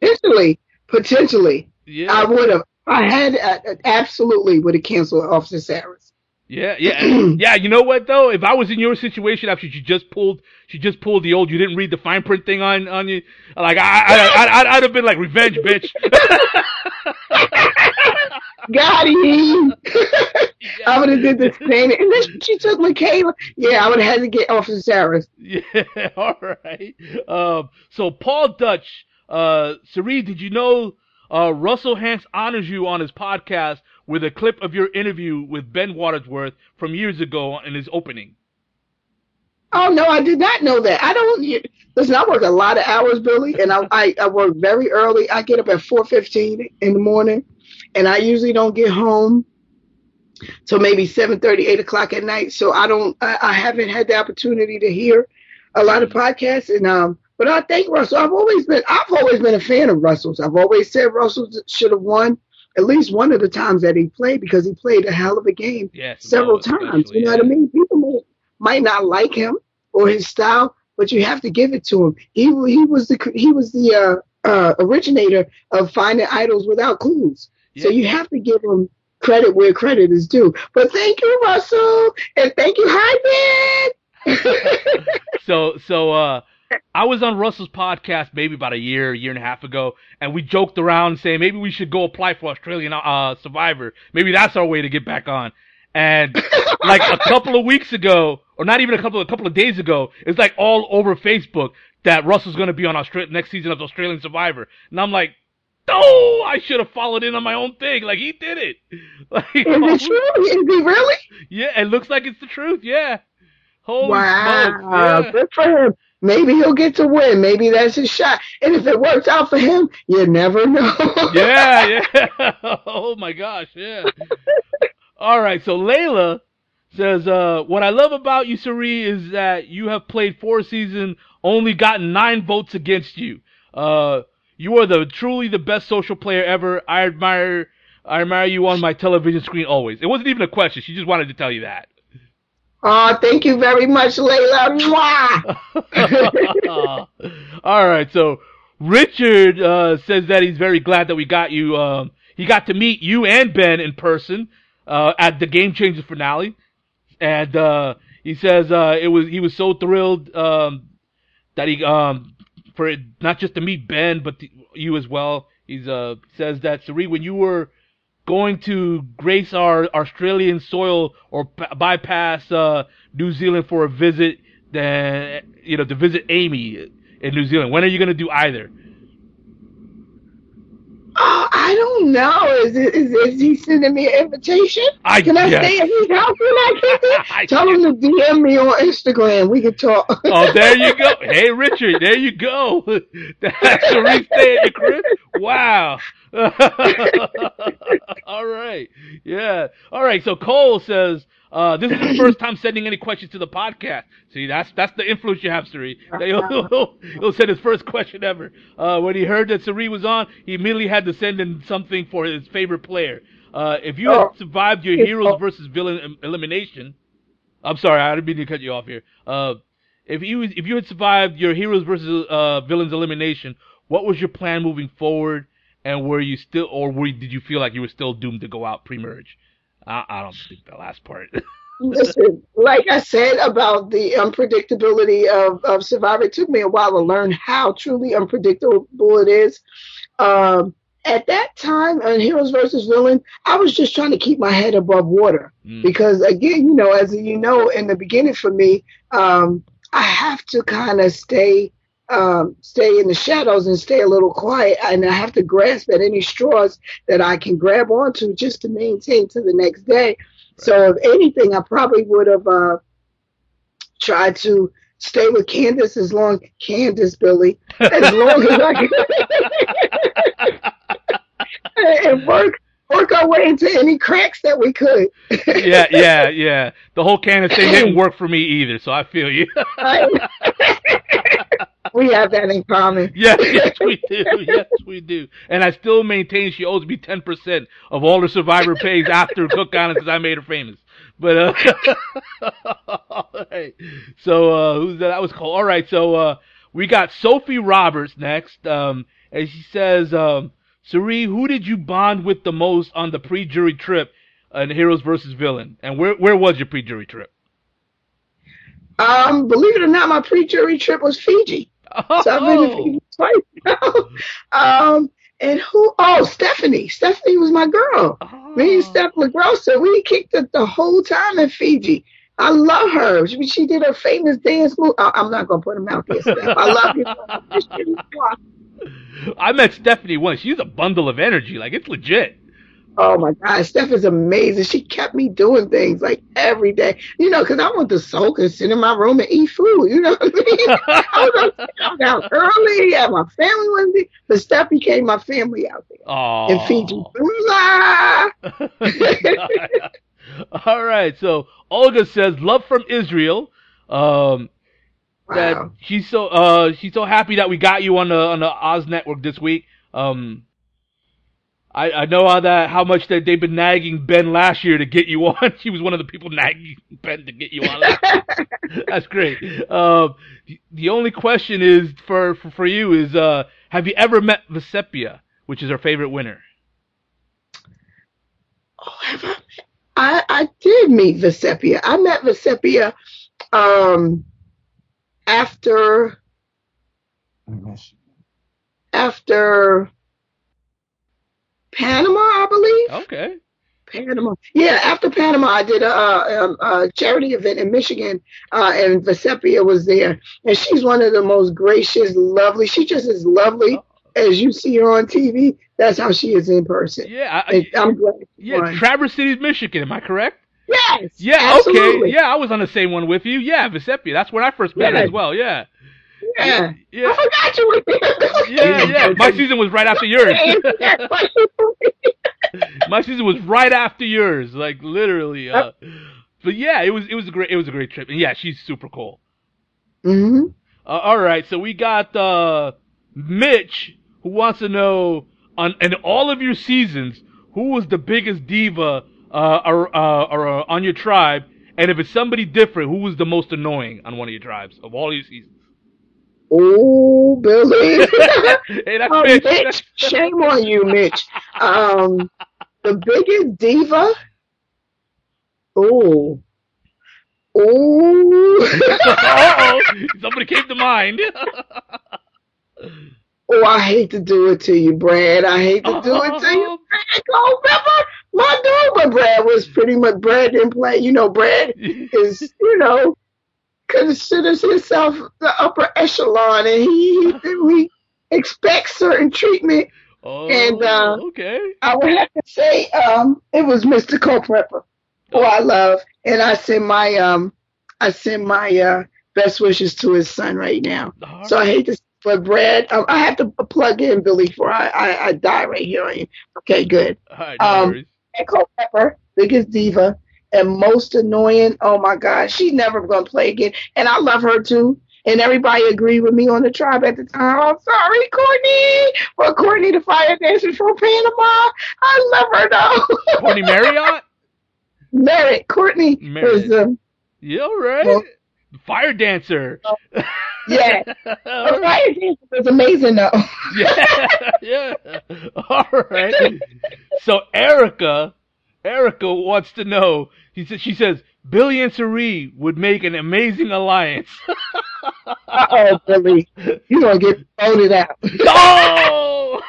Potentially, potentially, yeah. I would have. I had uh, absolutely would have canceled Officer Sarah's. Yeah, yeah, yeah. You know what though? If I was in your situation after she just pulled, she just pulled the old. You didn't read the fine print thing on on you. Like I, I, I, I'd, I'd have been like revenge, bitch. Got him. I would have did the same. And then she took Michaela. Yeah, I would have had to get Officer Sarah's. Yeah, all right. Um, so Paul Dutch, uh, Cirie, did you know uh, Russell Hantz honors you on his podcast with a clip of your interview with Ben Wadsworth from years ago in his opening? Oh no, I did not know that. I don't listen. I work a lot of hours, Billy, and I I, I work very early. I get up at four fifteen in the morning, and I usually don't get home till maybe 7:30, 8 o'clock at night. So I don't. I, I haven't had the opportunity to hear a lot of podcasts, and um. But I think Russell. I've always been. I've always been a fan of Russell's. I've always said Russell should have won at least one of the times that he played because he played a hell of a game Yes, several times. You know yeah. what I mean? People may, might not like him or his style, but you have to give it to him. He he was the he was the uh, uh, originator of finding idols without clues. So you have to give him credit where credit is due. But thank you, Russell, and thank you, Hyman. so so uh I was on Russell's podcast maybe about a year, year and a half ago, and we joked around saying maybe we should go apply for Australian uh Survivor. Maybe that's our way to get back on. And like a couple of weeks ago, or not even a couple a couple of days ago, it's like all over Facebook that Russell's going to be on Australia next season of Australian Survivor, and I'm like. Oh, I should have followed in on my own thing. Like he did it. Like, is it true? Is he really? yeah, it looks like it's the truth. Yeah. Holy wow. Yeah. good for him. Maybe he'll get to win. Maybe that's his shot. And if it works out for him, you never know. yeah, yeah. oh my gosh, yeah. All right, so Layla says, uh, "What I love about you, Cirie, is that you have played four seasons, only gotten nine votes against you. Uh, you are the truly the best social player ever. I admire, I admire you on my television screen always. It wasn't even a question. She just wanted to tell you that. Oh, thank you very much, Layla. All right, so Richard uh, says that he's very glad that we got you. Um, he got to meet you and Ben in person. uh, at the Game Changers finale, and uh, he says uh, it was he was so thrilled um, that he um, for it, not just to meet Ben but to, you as well. He uh says that Cirie, when you were going to grace our Australian soil or p- bypass uh, New Zealand for a visit, then you know to visit Amy in New Zealand. When are you going to do either? Oh, I don't know. Is, it, is, is he sending me an invitation? I Can I guess. stay at his house when I get there? I Tell him to DM me on Instagram. We can talk. Oh, there you go. Hey, Richard, there you go. That's Cirie stay at your crib. Wow. All right. Yeah. All right. So Cole says, uh, this is the first time sending any questions to the podcast. See, that's that's the influence you have, Cirie. He'll, he'll send his first question ever. Uh, when he heard that Cirie was on, he immediately had to send in something for his favorite player. Uh, if you Oh. had survived your heroes versus villain elimination, I'm sorry, I didn't mean to cut you off here. Uh, if you if you had survived your heroes versus uh, villains elimination, what was your plan moving forward? And were you still, or were did you feel like you were still doomed to go out pre-merge? I, I don't think the last part. Listen, like I said about the unpredictability of, of Survivor, it took me a while to learn how truly unpredictable it is. Um, at that time on Heroes versus Villain, I was just trying to keep my head above water Mm. because, again, you know, as you know, in the beginning for me, um, I have to kind of stay. Um, stay in the shadows and stay a little quiet, and I have to grasp at any straws that I can grab onto just to maintain to the next day. So if anything, I probably would have uh, tried to stay with Candice as long Candice Billy as long as I could, and work work our way into any cracks that we could. yeah, yeah, yeah. The whole Candice thing didn't work for me either, so I feel you. we have that in common. yes, yes, we do. Yes, we do. And I still maintain she owes me ten percent of all the survivor pays after Cook Island because I made her famous. But uh, all right. So uh, who's that? That was cool. All right. So uh, we got Sophie Roberts next, um, and she says, um, "Cirie, who did you bond with the most on the pre-jury trip in Heroes versus Villain? And where where was your pre-jury trip?" Um, believe it or not, my pre-jury trip was Fiji. So I've been to Fiji twice now. um, and who? Oh, Stephanie. Stephanie was my girl. Oh. Me and Steph LaGrossa, we kicked it the whole time in Fiji. I love her. She, she did her famous dance move. I, I'm not gonna put them out there, Steph. I love you. I met Stephanie once. She's a bundle of energy. Like it's legit. Oh my God, Steph is amazing. She kept me doing things like every day. You know, because I want to soak and sit in my room and eat food. You know what I mean? I was up I was out early, had my family with me, but Steph became my family out there Oh. in Fiji. All right. So Olga says, "Love from Israel." Um, that Wow. she's so uh she's so happy that we got you on the on the Oz network this week. Um, I I know how that how much that they've been nagging Ben last year to get you on. he was one of the people nagging Ben to get you on. That's great. Um, the, the only question is for, for for you is uh have you ever met Vecepia, which is our favorite winner? Oh, have I, I I did meet Vecepia. I met Vecepia um, after after Panama, I believe. Okay. Panama. Yeah, after Panama, I did a, a, um, a charity event in Michigan, uh, and Vecepia was there. And she's one of the most gracious, lovely. She just as lovely as you see her on TV. That's how she is in person. Yeah. I, I'm glad. Yeah, won. Traverse City, Michigan. Am I correct? yes. Yeah. absolutely. Okay. Yeah, I was on the same one with you. Yeah, Vecepia. That's where I first met her as well. Yeah. Yeah. Yeah. I forgot you were there. Yeah. Yeah. My season was right after yours. My season was right after yours. Like literally. Uh, but yeah, it was it was a great it was a great trip. And yeah, she's super cool. hmm Uh, all right, so we got uh, Mitch who wants to know on in all of your seasons who was the biggest diva uh, or, uh, or uh, on your tribe, and if it's somebody different, who was the most annoying on one of your tribes of all your seasons? Oh, Billy. hey, Oh, Mitch. Mitch, shame on you, Mitch. Um, the biggest diva, Oh. Oh. oh, somebody came to mind. oh, I hate to do it to you, Brad. I hate to do it to you. Brad, go remember my dog, but Brad was pretty much Brad didn't play. You know, Brad is, you know, considers himself the upper echelon, and he he, expects certain treatment. Oh, and uh, okay. I would have to say um, it was Mr. Culpepper, who I love, and I send my um I send my uh, best wishes to his son right now. All So I hate to, but Brad, um, I have to plug in Billy for I, I, I die right here. Okay, good. All right, no um. And biggest diva, and most annoying. Oh my God, she's never gonna play again, and I love her too. And everybody agreed with me on the tribe at the time. I'm sorry, Courtney, for Courtney, the fire dancer from Panama. I love her though. Courtney Marriott? Merritt, Courtney Merritt. was um, Yeah, right. Well- Fire dancer. yeah. All The fire dancer was amazing though. yeah, yeah. All right. So Erica, Erica wants to know. He she says Billy and Cirie would make an amazing alliance. Oh, Billy, you're gonna get voted out. no. Oh!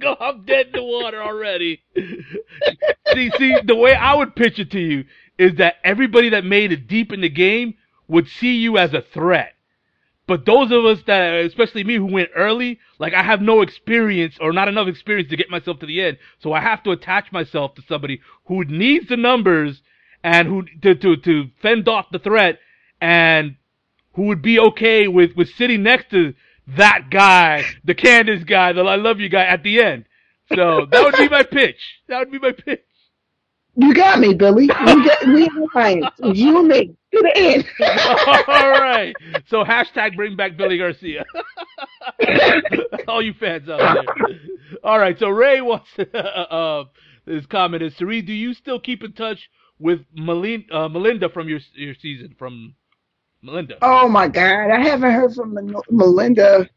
Go, I'm dead in the water already. see, see, the way I would pitch it to you is that everybody that made it deep in the game would see you as a threat. But those of us that, especially me, who went early, like I have no experience or not enough experience to get myself to the end, so I have to attach myself to somebody who needs the numbers and who to to to fend off the threat and who would be okay with with sitting next to that guy, the Candice guy, the I love you guy at the end. So that would be my pitch. That would be my pitch. You got me, Billy. We got we. You and me to the end. All right. So hashtag bring back Billy Garcia. All you fans out there. All right. So Ray wants uh, his comment is Cirie, do you still keep in touch with Melin- uh, Melinda from your your season from Melinda? Oh my God, I haven't heard from Melinda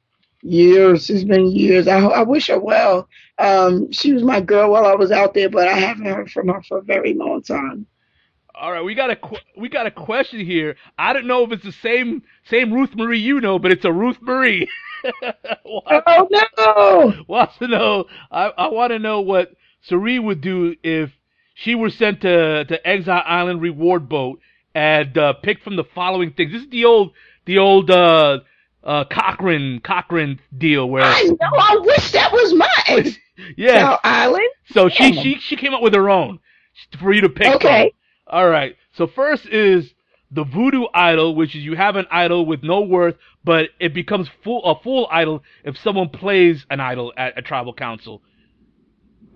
years. It's been years. I, I wish her well. Um, she was my girl while I was out there, but I haven't heard from her for a very long time. All right, we got a qu- we got a question here. I don't know if it's the same same Ruth Marie you know, but it's a Ruth Marie. Oh no! Wants to know. I I want to know what Cirie would do if she were sent to to Exile Island reward boat and uh, picked from the following things. This is the old the old uh uh Cochran Cochran deal where I know. I wish that was mine. yeah. South Island. So she Yeah. she she came up with her own for you to pick. Okay. From. All right. So first is the voodoo idol, which is you have an idol with no worth, but it becomes full a full idol if someone plays an idol at a tribal council.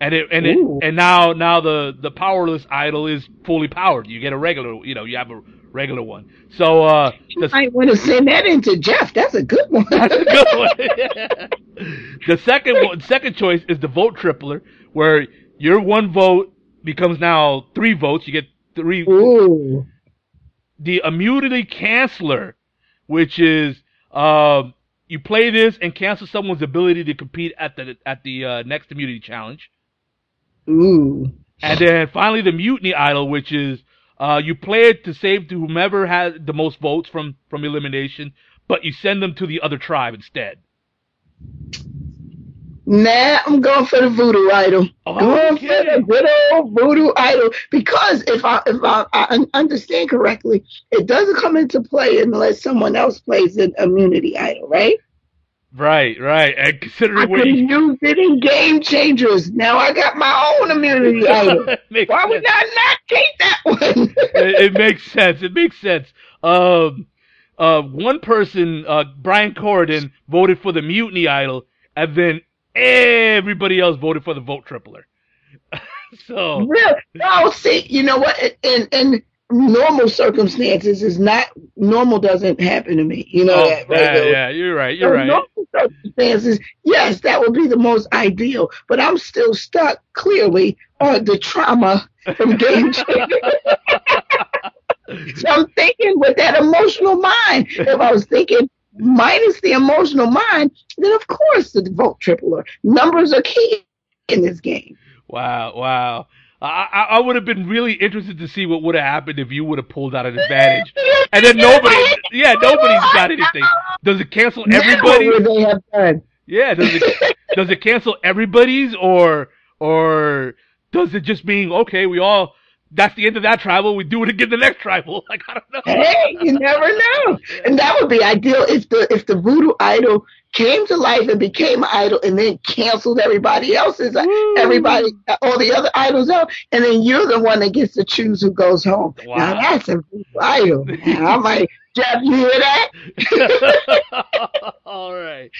And it and it and now now the the powerless idol is fully powered. You get a regular, you know, you have a regular one. So uh You the might want to send that into Jeff. That's a good one. that's a good one. the second one, second choice is the vote tripler, where your one vote becomes now three votes. You get Ooh. The immunity canceller, which is um, you play this and cancel someone's ability to compete at the at the uh, next immunity challenge. Ooh. And then finally the mutiny idol, which is uh, you play it to save to whomever has the most votes from from elimination, but you send them to the other tribe instead. Nah, I'm going for the voodoo idol. Oh, going for the good old voodoo idol because if I if I, I understand correctly, it doesn't come into play unless someone else plays an immunity idol, right? Right, right. And I considering what you use it in game changers. Now I got my own immunity idol. Why would sense. I not take that one? it, it makes sense. It makes sense. Um, uh, one person, uh, Brian Corridon, voted for the mutiny idol, and then everybody else voted for the vote tripler. so Really? No, see, you know what? In in normal circumstances, is not normal. Doesn't happen to me. You know oh, that, right? yeah, yeah, you're right. You're In right. normal circumstances, yes, that would be the most ideal. But I'm still stuck clearly on the trauma from game changer. so I'm thinking with that emotional mind. If I was thinking minus the emotional mind, then of course the vote tripler. Numbers are key in this game. Wow, wow. I, I, I would have been really interested to see what would have happened if you would have pulled out an advantage. And then nobody, yeah, nobody's got anything. Does it cancel everybody? what would they have done? Yeah, does it does it cancel everybody's or or does it just mean okay, we all that's the end of that tribal, we do it again the next tribal? Like I don't know. Hey, you never know. And that would be ideal if the if the voodoo idol came to life and became an idol and then canceled everybody else's uh, Woo. everybody uh, all the other idols out and then you're the one that gets to choose who goes home. Wow. Now that's a voodoo idol. I'm like, Jeff, you hear that? all right.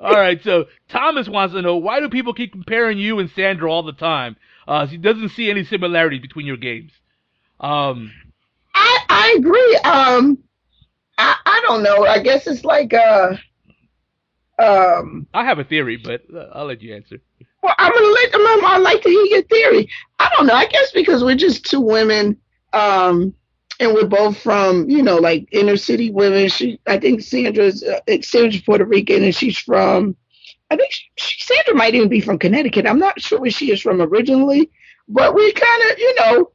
All right. So Thomas wants to know why do people keep comparing you and Sandra all the time? Uh, he doesn't see any similarity between your games. Um, I I agree. Um I I don't know. I guess it's like uh um I have a theory, but I'll let you answer. Well, I'm gonna let them. I'd like to hear your theory. I don't know. I guess because we're just two women, um, and we're both from you know like inner city women. She, I think Sandra's uh, Sandra's Puerto Rican, and she's from. I think she, she, Sandra might even be from Connecticut. I'm not sure where she is from originally, but we kind of you know.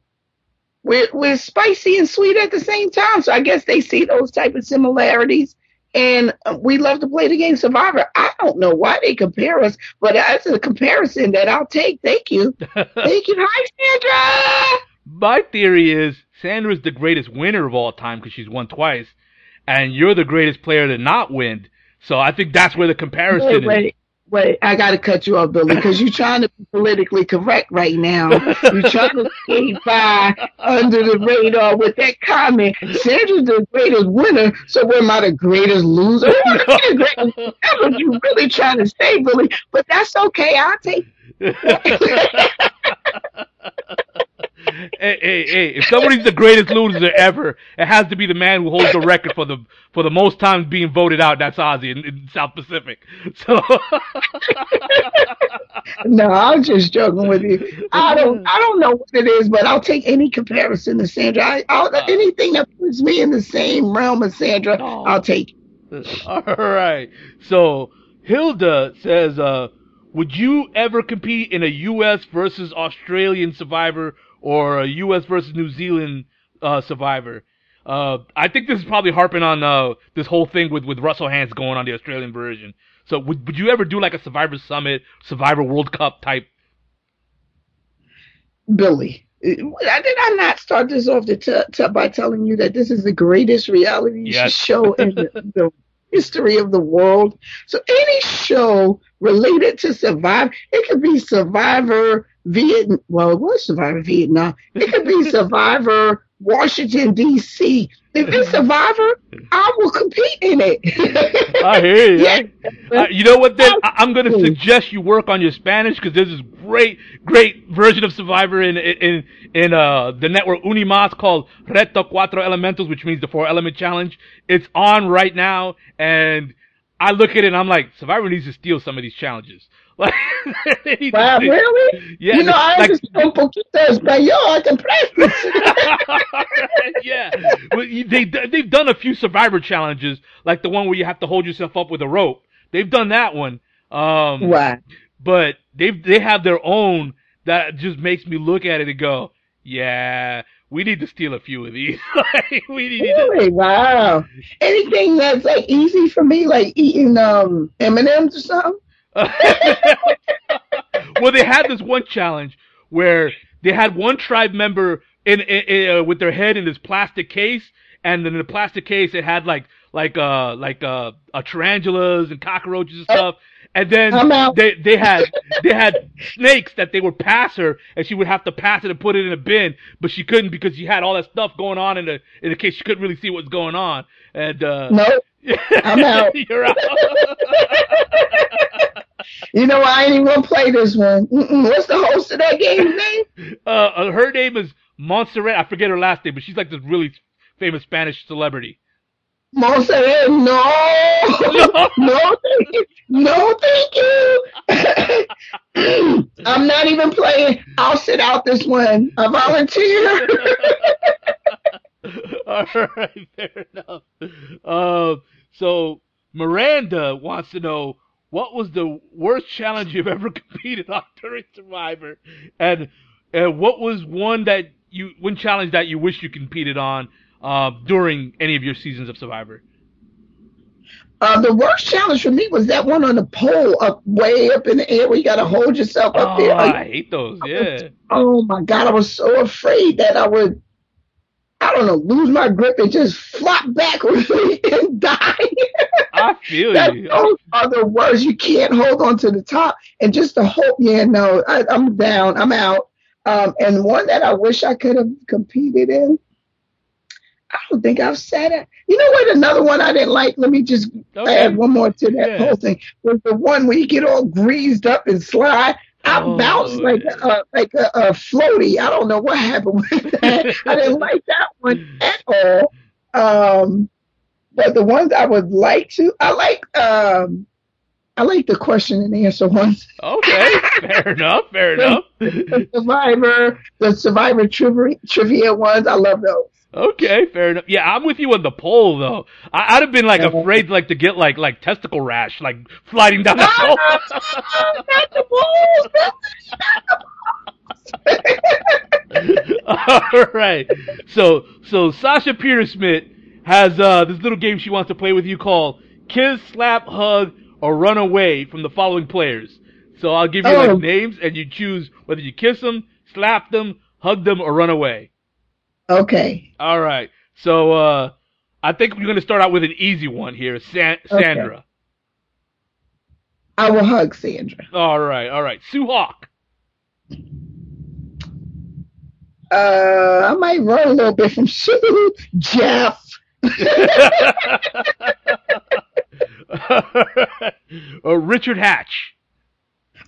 We're, we're spicy and sweet at the same time, so I guess they see those type of similarities, and uh, we love to play the game Survivor. I don't know why they compare us, but that's a comparison that I'll take. Thank you. Thank you. Hi, Sandra. My theory is Sandra's the greatest winner of all time because she's won twice, and you're the greatest player to not win. So I think that's where the comparison. Wait, wait, wait. I got to cut you off, Billy, because you're trying to be politically correct right now. You're trying to skate by under the radar with that comment. Sandra's the greatest winner, so where am I the greatest loser? Who wanna be the greatest- That's what you're really trying to say, Billy. But that's okay. I'll take is. hey, hey, hey! If somebody's the greatest loser ever, it has to be the man who holds the record for the for the most times being voted out. That's Ozzy in, in South Pacific. So. No, I'm just joking with you. I don't, I don't know what it is, but I'll take any comparison to Sandra. I, I'll, anything that puts me in the same realm as Sandra, Oh. I'll take. All right. So Hilda says, uh, would you ever compete in a U.S. versus Australian Survivor or a U.S. versus New Zealand uh, Survivor? Uh, I think this is probably harping on uh, this whole thing with, with Russell Hantz going on the Australian version. So would would you ever do like a Survivor Summit, Survivor World Cup type? Billy. Did I not start this off to t- t- by telling you that this is the greatest reality Yes. show in the, the history of the world? So any show related to Survivor, it could be Survivor Vietnam. Well, it was Survivor Vietnam. It could be Survivor Washington D.C. If it's Survivor, I will compete in it. I hear you. Yeah. Uh, you know what? Then I- I'm going to suggest you work on your Spanish because there's this great, great version of Survivor in in in uh the network UniMás called Reto Cuatro Elementos, which means the Four Element Challenge. It's on right now, and I look at it and I'm like, Survivor needs to steal some of these challenges. Like, they need to Wow, really? Yeah, you know, I like- understand un poquito español. I can practice. yeah, Well, they they've done a few Survivor challenges, like the one where you have to hold yourself up with a rope. They've done that one. Um, but they they have their own that just makes me look at it and go, yeah, we need to steal a few of these. Like, we need to. Wow. Anything that's like easy for me, like eating um M and M's or something. well, they had this one challenge where they had one tribe member in, in, in uh, with their head in this plastic case, and then in the plastic case it had like like uh like uh, uh tarantulas and cockroaches and stuff. And then they they had they had snakes that they would pass her, and she would have to pass it and put it in a bin, but she couldn't because she had all that stuff going on in the in the case she couldn't really see what's going on. And uh, No, I'm out. You're out. you know I ain't even gonna play this one. Mm-mm. What's the host of that game's name? uh, uh, her name is Montserrat. I forget her last name, but she's like this really famous Spanish celebrity. Montserrat. No, no, thank you. No, thank you. I'm not even playing. I'll sit out this one. I volunteer. All right, fair enough. Uh, so Miranda wants to know what was the worst challenge you've ever competed on during Survivor, and uh, what was one that you one challenge that you wish you competed on uh, during any of your seasons of Survivor? Uh, the worst challenge for me was that one on the pole up way up in the air where you got to hold yourself up there. oh, there. I hate those. Yeah. Oh my God, I was so afraid that I would, I don't know, lose my grip and just flop backwards and die. I feel that, you. Those are the worst. You can't hold on to the top and just to hope. Yeah, no, I, I'm down. I'm out. Um, and one that I wish I could have competed in. I don't think I've said it. You know what? Another one I didn't like. Let me just Okay. add one more to that Yeah. whole thing. Was the one where you get all greased up and slide. I Oh, bounced like a like a, a floaty. I don't know what happened with that. I didn't like that one at all. Um, but the ones I would like to, I like um, I like the question and answer ones. Okay, fair enough. Fair enough. The Survivor, the Survivor trivia, trivia ones. I love those. Okay, fair enough. Yeah, I'm with you on the pole though. I, I'd have been like afraid like to get like like testicle rash, like sliding down the No, pole. not the bulls. All right. So so Sasha Peter Smith has uh, this little game she wants to play with you called Kiss, Slap, Hug, or Run Away from the following players. So I'll give you Oh. like names and you choose whether you kiss them, slap them, hug them, or run away. Okay. All right. So uh, I think we're going to start out with an easy one here, San- Okay. Sandra. I will hug Sandra. All right. All right. Sue Hawk. Uh, I might run a little bit from Sue. Jeff. uh, Richard Hatch.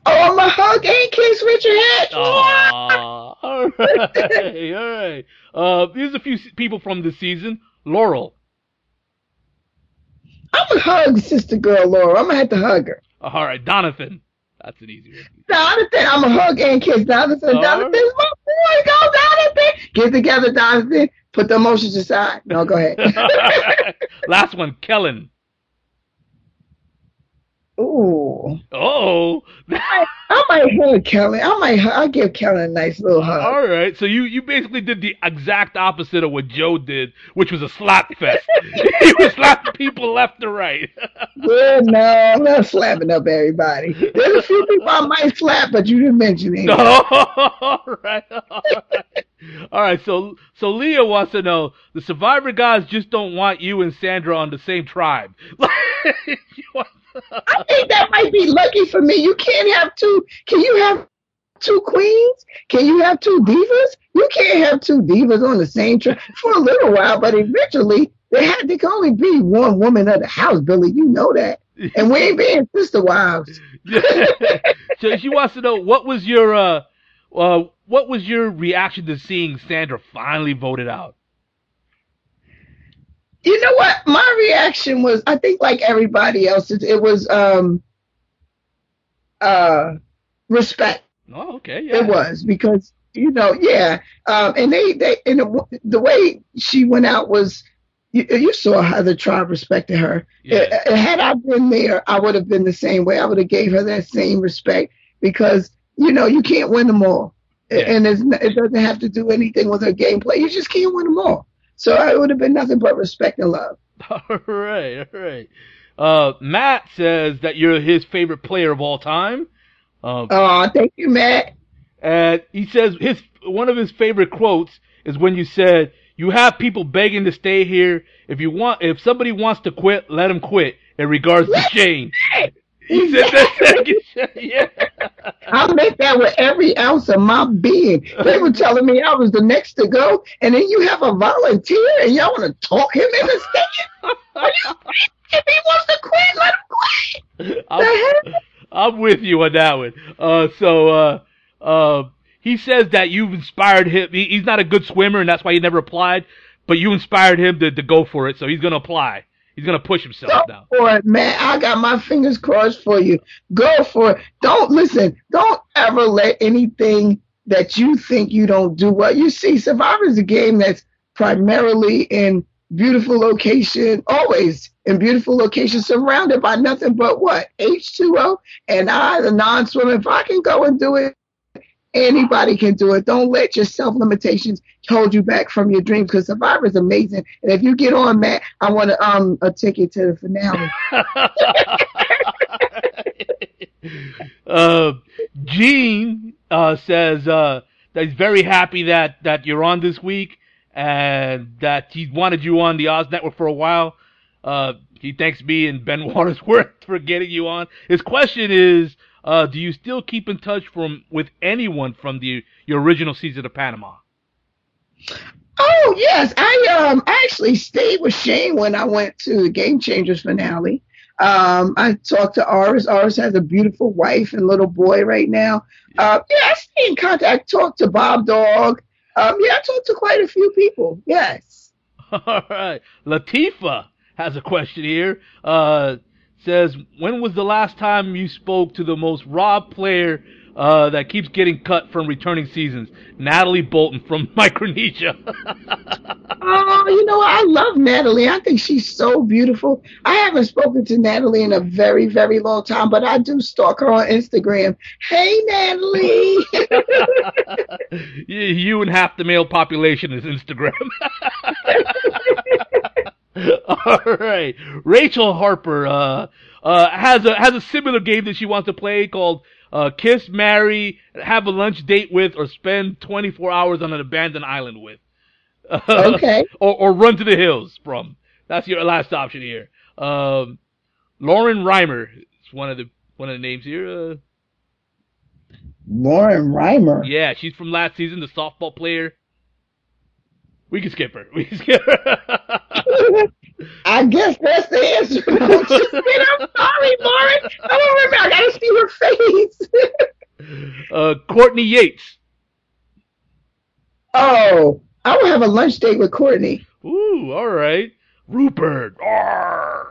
Oh, I'm a hug and kiss Richard Hatch. Aw, all right, all right. Uh, here's a few people from this season. Laurel. I'm gonna hug sister girl Laura. I'm gonna have to hug her. All right, Donathan. That's an easy one. Donathan, I'm a hug and kiss Donathan. All Donathan's my boy. Go Donathan. Get together, Donathan. Put the emotions aside. No, go ahead. Last one, Kellyn. Ooh. Oh, I, I might hug Kelly. I might I'll give Kelly a nice little hug. all right. So you you basically did the exact opposite of what Joe did, which was a slap fest. he was slapping people left to right. Well, no, I'm not slapping up everybody. There's a few people I might slap, but you didn't mention any. all right, all right, all right. So, so Leah wants to know: the Survivor guys just don't want you and Sandra on the same tribe. You want- I think that might be lucky for me. You can't have two. Can you have two queens? Can you have two divas? You can't have two divas on the same trip for a little while, but eventually there had there can only be one woman of the house, Billy. You know that. And we ain't being sister wives. so she wants to know what was your uh, uh, what was your reaction to seeing Sandra finally voted out? You know what? My reaction was, I think, like everybody else's, it was um uh respect. Oh, okay, yeah. It was because you know, yeah. Um, and they they and the, the way she went out was. You, you saw how the tribe respected her. Yeah. Uh, Had I been there, I would have been the same way. I would have gave her that same respect because you know you can't win them all, Yeah. and it's, it doesn't have to do anything with her gameplay. You just can't win them all. So it would have been nothing but respect and love. All right, all right. Uh, Matt says that you're his favorite player of all time. Uh, Oh, thank you, Matt. And he says his one of his favorite quotes is when you said, "You have people begging to stay here. If you want, if somebody wants to quit, let them quit." In regards to Shane, he said that second. Yeah. I meant that with every ounce of my being. They were telling me I was the next to go, and then you have a volunteer, and y'all want to talk him into you if he wants to quit, let him quit. I'm, The? I'm with you on that one. Uh, so uh, uh, he says that you've inspired him. He, he's not a good swimmer, and that's why he never applied. But you inspired him to, to go for it, so he's gonna apply. He's gonna push himself Go now. for it, man. I got my fingers crossed for you. Go for it. Don't listen. Don't ever let anything that you think you don't do well. You see, Survivor is a game that's primarily in beautiful location, always in beautiful location, surrounded by nothing but what H2O. And I, the non-swimmer, if I can go and do it Anybody can do it. Don't let your self limitations hold you back from your dreams because Survivor is amazing. And if you get on, Matt, I want to, um a ticket to the finale. uh, Gene uh, says uh, that he's very happy that, that you're on this week and that he wanted you on the Oz Network for a while. Uh, he thanks me and Ben Wadsworth for getting you on. His question is, uh, do you still keep in touch from with anyone from the your original season of Panama? Oh yes, I um actually stayed with Shane when I went to the Game Changers finale. Um, I talked to Aras. Aras has a beautiful wife and little boy right now. Uh, yeah, I stay in contact. Talked to Bob Dog. Um, yeah, I talked to quite a few people. Yes. All right, Latifa has a question here. Uh, says, when was the last time you spoke to the most robbed player uh, that keeps getting cut from returning seasons? Natalie Bolton from Micronesia. oh, you know, I love Natalie. I think she's so beautiful. I haven't spoken to Natalie in a very, very long time, but I do stalk her on Instagram. Hey, Natalie. you and half the male population is Instagram. All right, Rachel Harper uh, uh, has a has a similar game that she wants to play called uh, Kiss, Marry, Have a Lunch Date with, or Spend 24 Hours on an Abandoned Island with. okay. or, or Run to the Hills from. That's your last option here. Um, Lauren Rimler is one of the one of the names here. Uh, Lauren Rimler. Yeah, she's from last season, the softball player. We can skip her. We can skip her. I guess that's the answer. I'm, just. I'm sorry, Lauren. I don't remember. I gotta see her face. uh, Courtney Yates. Oh, I will have a lunch date with Courtney. Ooh, all right. Rupert. oh,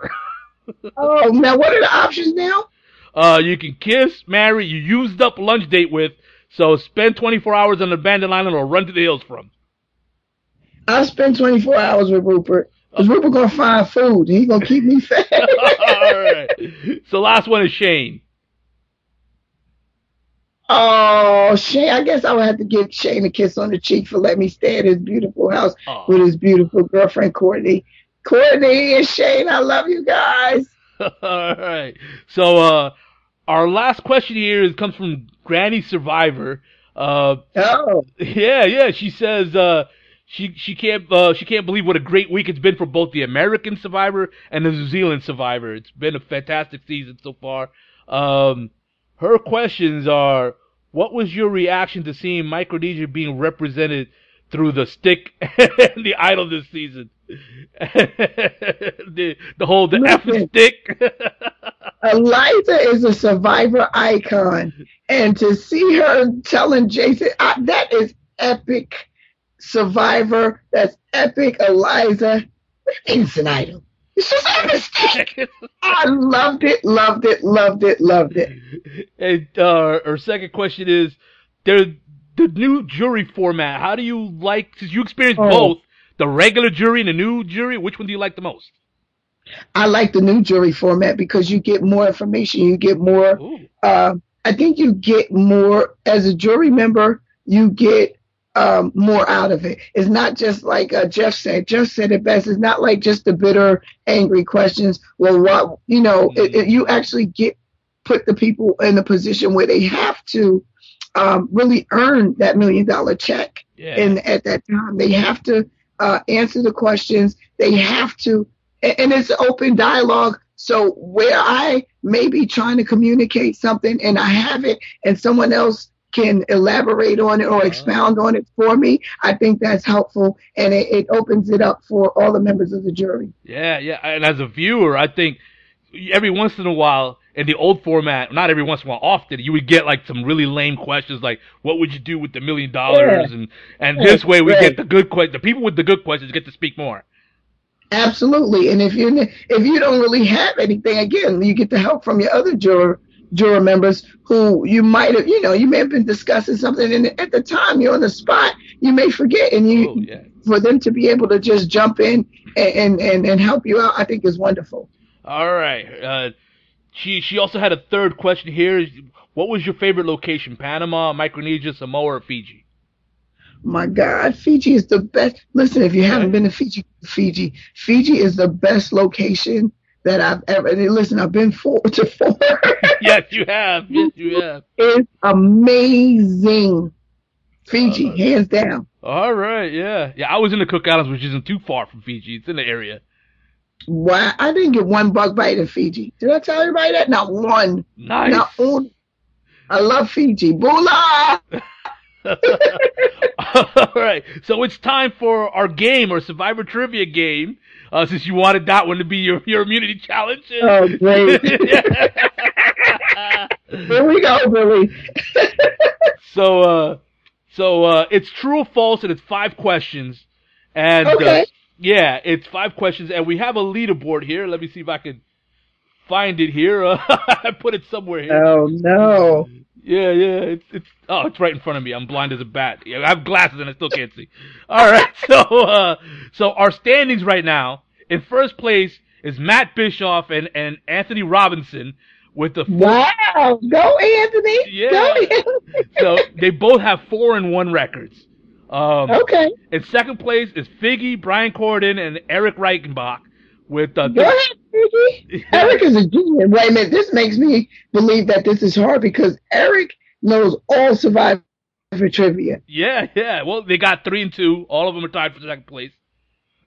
now what are the options now? Uh, you can kiss, marry, you used up lunch date with, so spend 24 hours on an abandoned island or run to the hills from. I'll spend 24 hours with Rupert. Cause Rupert gonna find food. and He gonna keep me fed. All right. So last one is Shane. Oh, Shane! I guess I would have to give Shane a kiss on the cheek for letting me stay at his beautiful house with his beautiful girlfriend Courtney. Courtney and Shane, I love you guys. All right. So uh, our last question here is, comes from Granny Survivor. Uh, oh. Yeah, yeah. She says. Uh, she she can't uh, she can't believe what a great week it's been for both the American Survivor and the New Zealand Survivor. It's been a fantastic season so far. Um, her questions are: What was your reaction to seeing Micronesia being represented through the stick and the idol this season? the the whole the F stick. Eliza is a survivor icon, and to see her telling Jason I, that is epic Survivor. That's epic. Eliza. What do you mean it's an idol? It's just a mistake. I loved it, loved it, loved it, loved it. And uh, our second question is, there the new jury format. How do you like? Since you experienced oh. both, the regular jury and the new jury, which one do you like the most? I like the new jury format because you get more information. You get more. Uh, I think you get more as a jury member. You get um, more out of it. It's not just like uh, Jeff said. Jeff said it best. It's not like just the bitter, angry questions. Well, what you know, it, it, you actually get put the people in a position where they have to um, really earn that million dollar check. Yeah. And at that time, they have to uh, answer the questions. They have to, and, and it's open dialogue. So where I may be trying to communicate something and I have it, and someone else can elaborate on it or uh-huh. expound on it for me, I think that's helpful and it, it, opens it up for all the members of the jury. Yeah, yeah. And as a viewer, I think every once in a while in the old format, not every once in a while, often you would get like some really lame questions like, "What would you do with the million dollars?" and and yeah, this way we right. get the good questions. The people with the good questions get to speak more. Absolutely, and if you if you don't really have anything, again, you get the help from your other juror juror members who you might have, you know, you may have been discussing something, and at the time you're on the spot, you may forget, and you, oh, yeah. for them to be able to just jump in and, and and help you out, I think is wonderful. All right, uh, she she also had a third question here. What was your favorite location? Panama, Micronesia, Samoa, or Fiji? My God, Fiji is the best. Listen, if you haven't been to Fiji, Fiji, Fiji is the best location that I've ever. And listen, I've been four to four. yes, you have. Yes, you have. It's amazing. Fiji, Uh, hands down. All right, yeah, yeah. I was in the Cook Islands, which isn't too far from Fiji. It's in the area. Why I didn't get one bug bite in Fiji. Did I tell everybody that? Not one. Nice. Not one. I love Fiji. Bula! All right, so it's time for our game, our Survivor Trivia game. Uh, since you wanted that one to be your your immunity challenge. Oh, great. Here we go, Billy. so, uh, so uh, it's true or false, and it's five questions. And uh, Okay. yeah, it's five questions, and we have a leaderboard here. Let me see if I can find it here. Uh, I put it somewhere here. oh no. Yeah, yeah. It's it's oh, it's right in front of me. I'm blind as a bat. I have glasses and I still can't see. All right. So uh so our standings right now, in first place is Matt Bischoff and and Anthony Robinson with the four, Wow. Go Anthony. Yeah. Go Anthony. so they both have 4 and 1 records. Um Okay. in second place is Figgy, Brian Corden and Eric Reichenbach with uh, Go ahead, Ricky. Eric is a genius. Wait a minute. This makes me believe that this is hard because Eric knows all Survivor trivia. Yeah, yeah. Well, they got 3 and 2. All of them are tied for second place.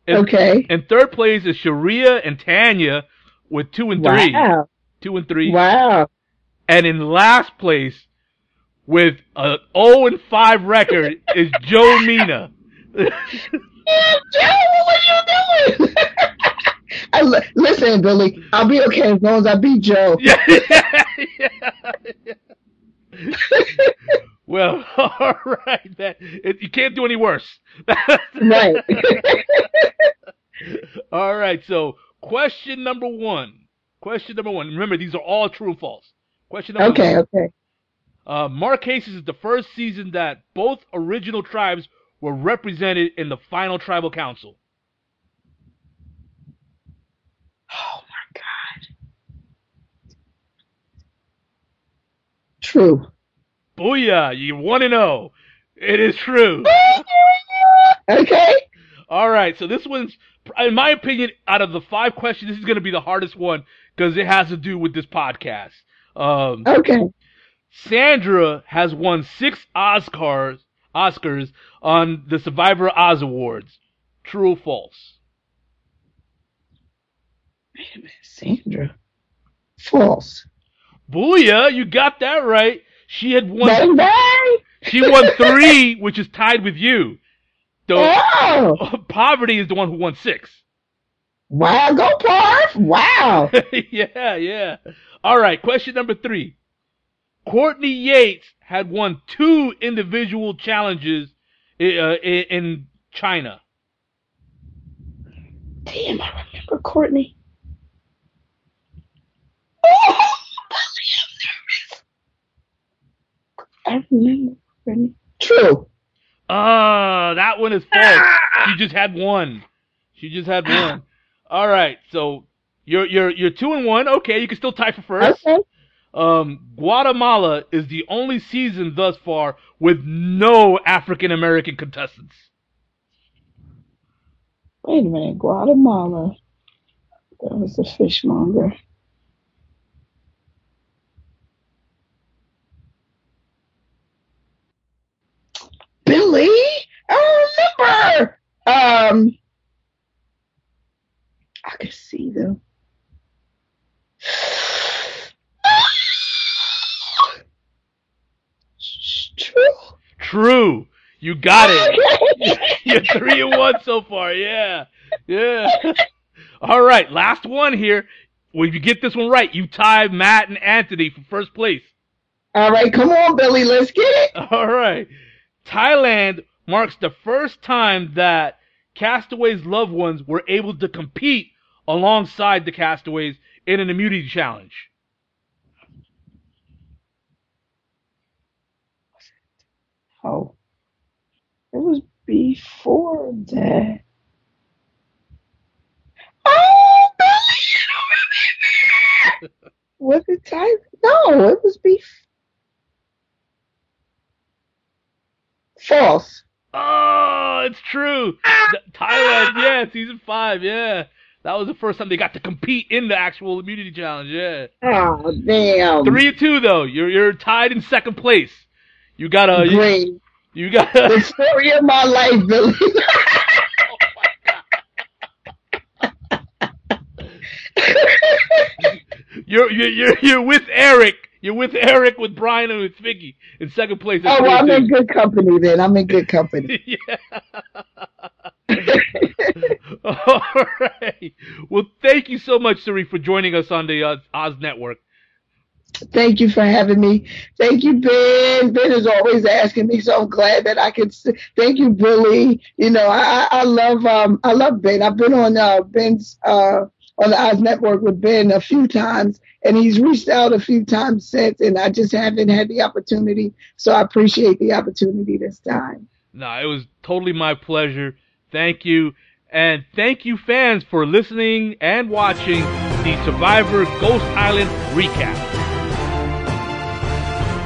And- Okay. And third place is Sharia and Tanya with two and three. Wow. Two and three. Wow. And in last place with a 0 and 5 record is Joe Mina. Yeah, Joe, what are you doing? I li- listen, Billy. I'll be okay as long as I beat Joe. yeah, yeah. well, all right. That it, you can't do any worse. right. all right. So, question number one. Question number one. Remember, these are all true and false. Question number okay. one. Okay. Okay. Uh, Marquesas is the first season that both original tribes were represented in the final tribal council. Oh my God. True. Booyah! You one and zero. It is true. Okay. All right, so this one's, in my opinion, out of the five questions, this is going to be the hardest one because it has to do with this podcast. Um, Okay. Sandra has won six Oscars, Oscars on the Survivor Oz Awards. True or false? Wait a minute, Sandra. False. Booyah! You got that right. She had won. Bang bang. She won three, which is tied with you. So Oh. Parvati is the one who won six. Wow. Go Parv. Wow. yeah, yeah. All right. Question number three. Courtney Yates had won two individual challenges uh, in, in China. Damn, I remember Courtney. Oh, I'm nervous. I remember True. Ah, that one is false. She just had one. She just had one. All right. So you're you're you're two and one. Okay, you can still tie for first. Okay. Um, Guatemala is the only season thus far with no African American contestants. Wait a minute. Guatemala. That was the fishmonger. Billy? I remember. Um, I could see them. True. True. You got it. You're three and one so far. Yeah. Yeah. All right. Last one here. When you get this one right, you tie Matt and Anthony for first place. All right, come on, Billy. Let's get it. All right. Thailand marks the first time that castaways' loved ones were able to compete alongside the castaways in an immunity challenge. Oh, it was before that. Oh, Billy, don't remember. Was it Thailand? No, it was beef. False. Oh, it's true. Th- Thailand, yeah, season five, yeah. That was the first time they got to compete in the actual immunity challenge, yeah. Oh damn. Three to two though. You're you're tied in second place. You gotta you, Great. you gotta The story of my life, Billy. Oh, you're you're you're you're with Eric. You're with Eric, with Brian, and with Vicky in second place. oh, well, I'm in good company then. I'm in good company. yeah. All right. Well, thank you so much, Cirie, for joining us on the uh, Oz Network. Thank you for having me. Thank you, Ben. Ben is always asking me, so I'm glad that I can. s- Thank you, Billy. You know, I, I I love um I love Ben. I've been on uh, Ben's uh on the Oz Network with Ben a few times, and he's reached out a few times since, and I just haven't had the opportunity. So I appreciate the opportunity this time. No, it was totally my pleasure. Thank you. And thank you, fans, for listening and watching the Survivor Ghost Island recap.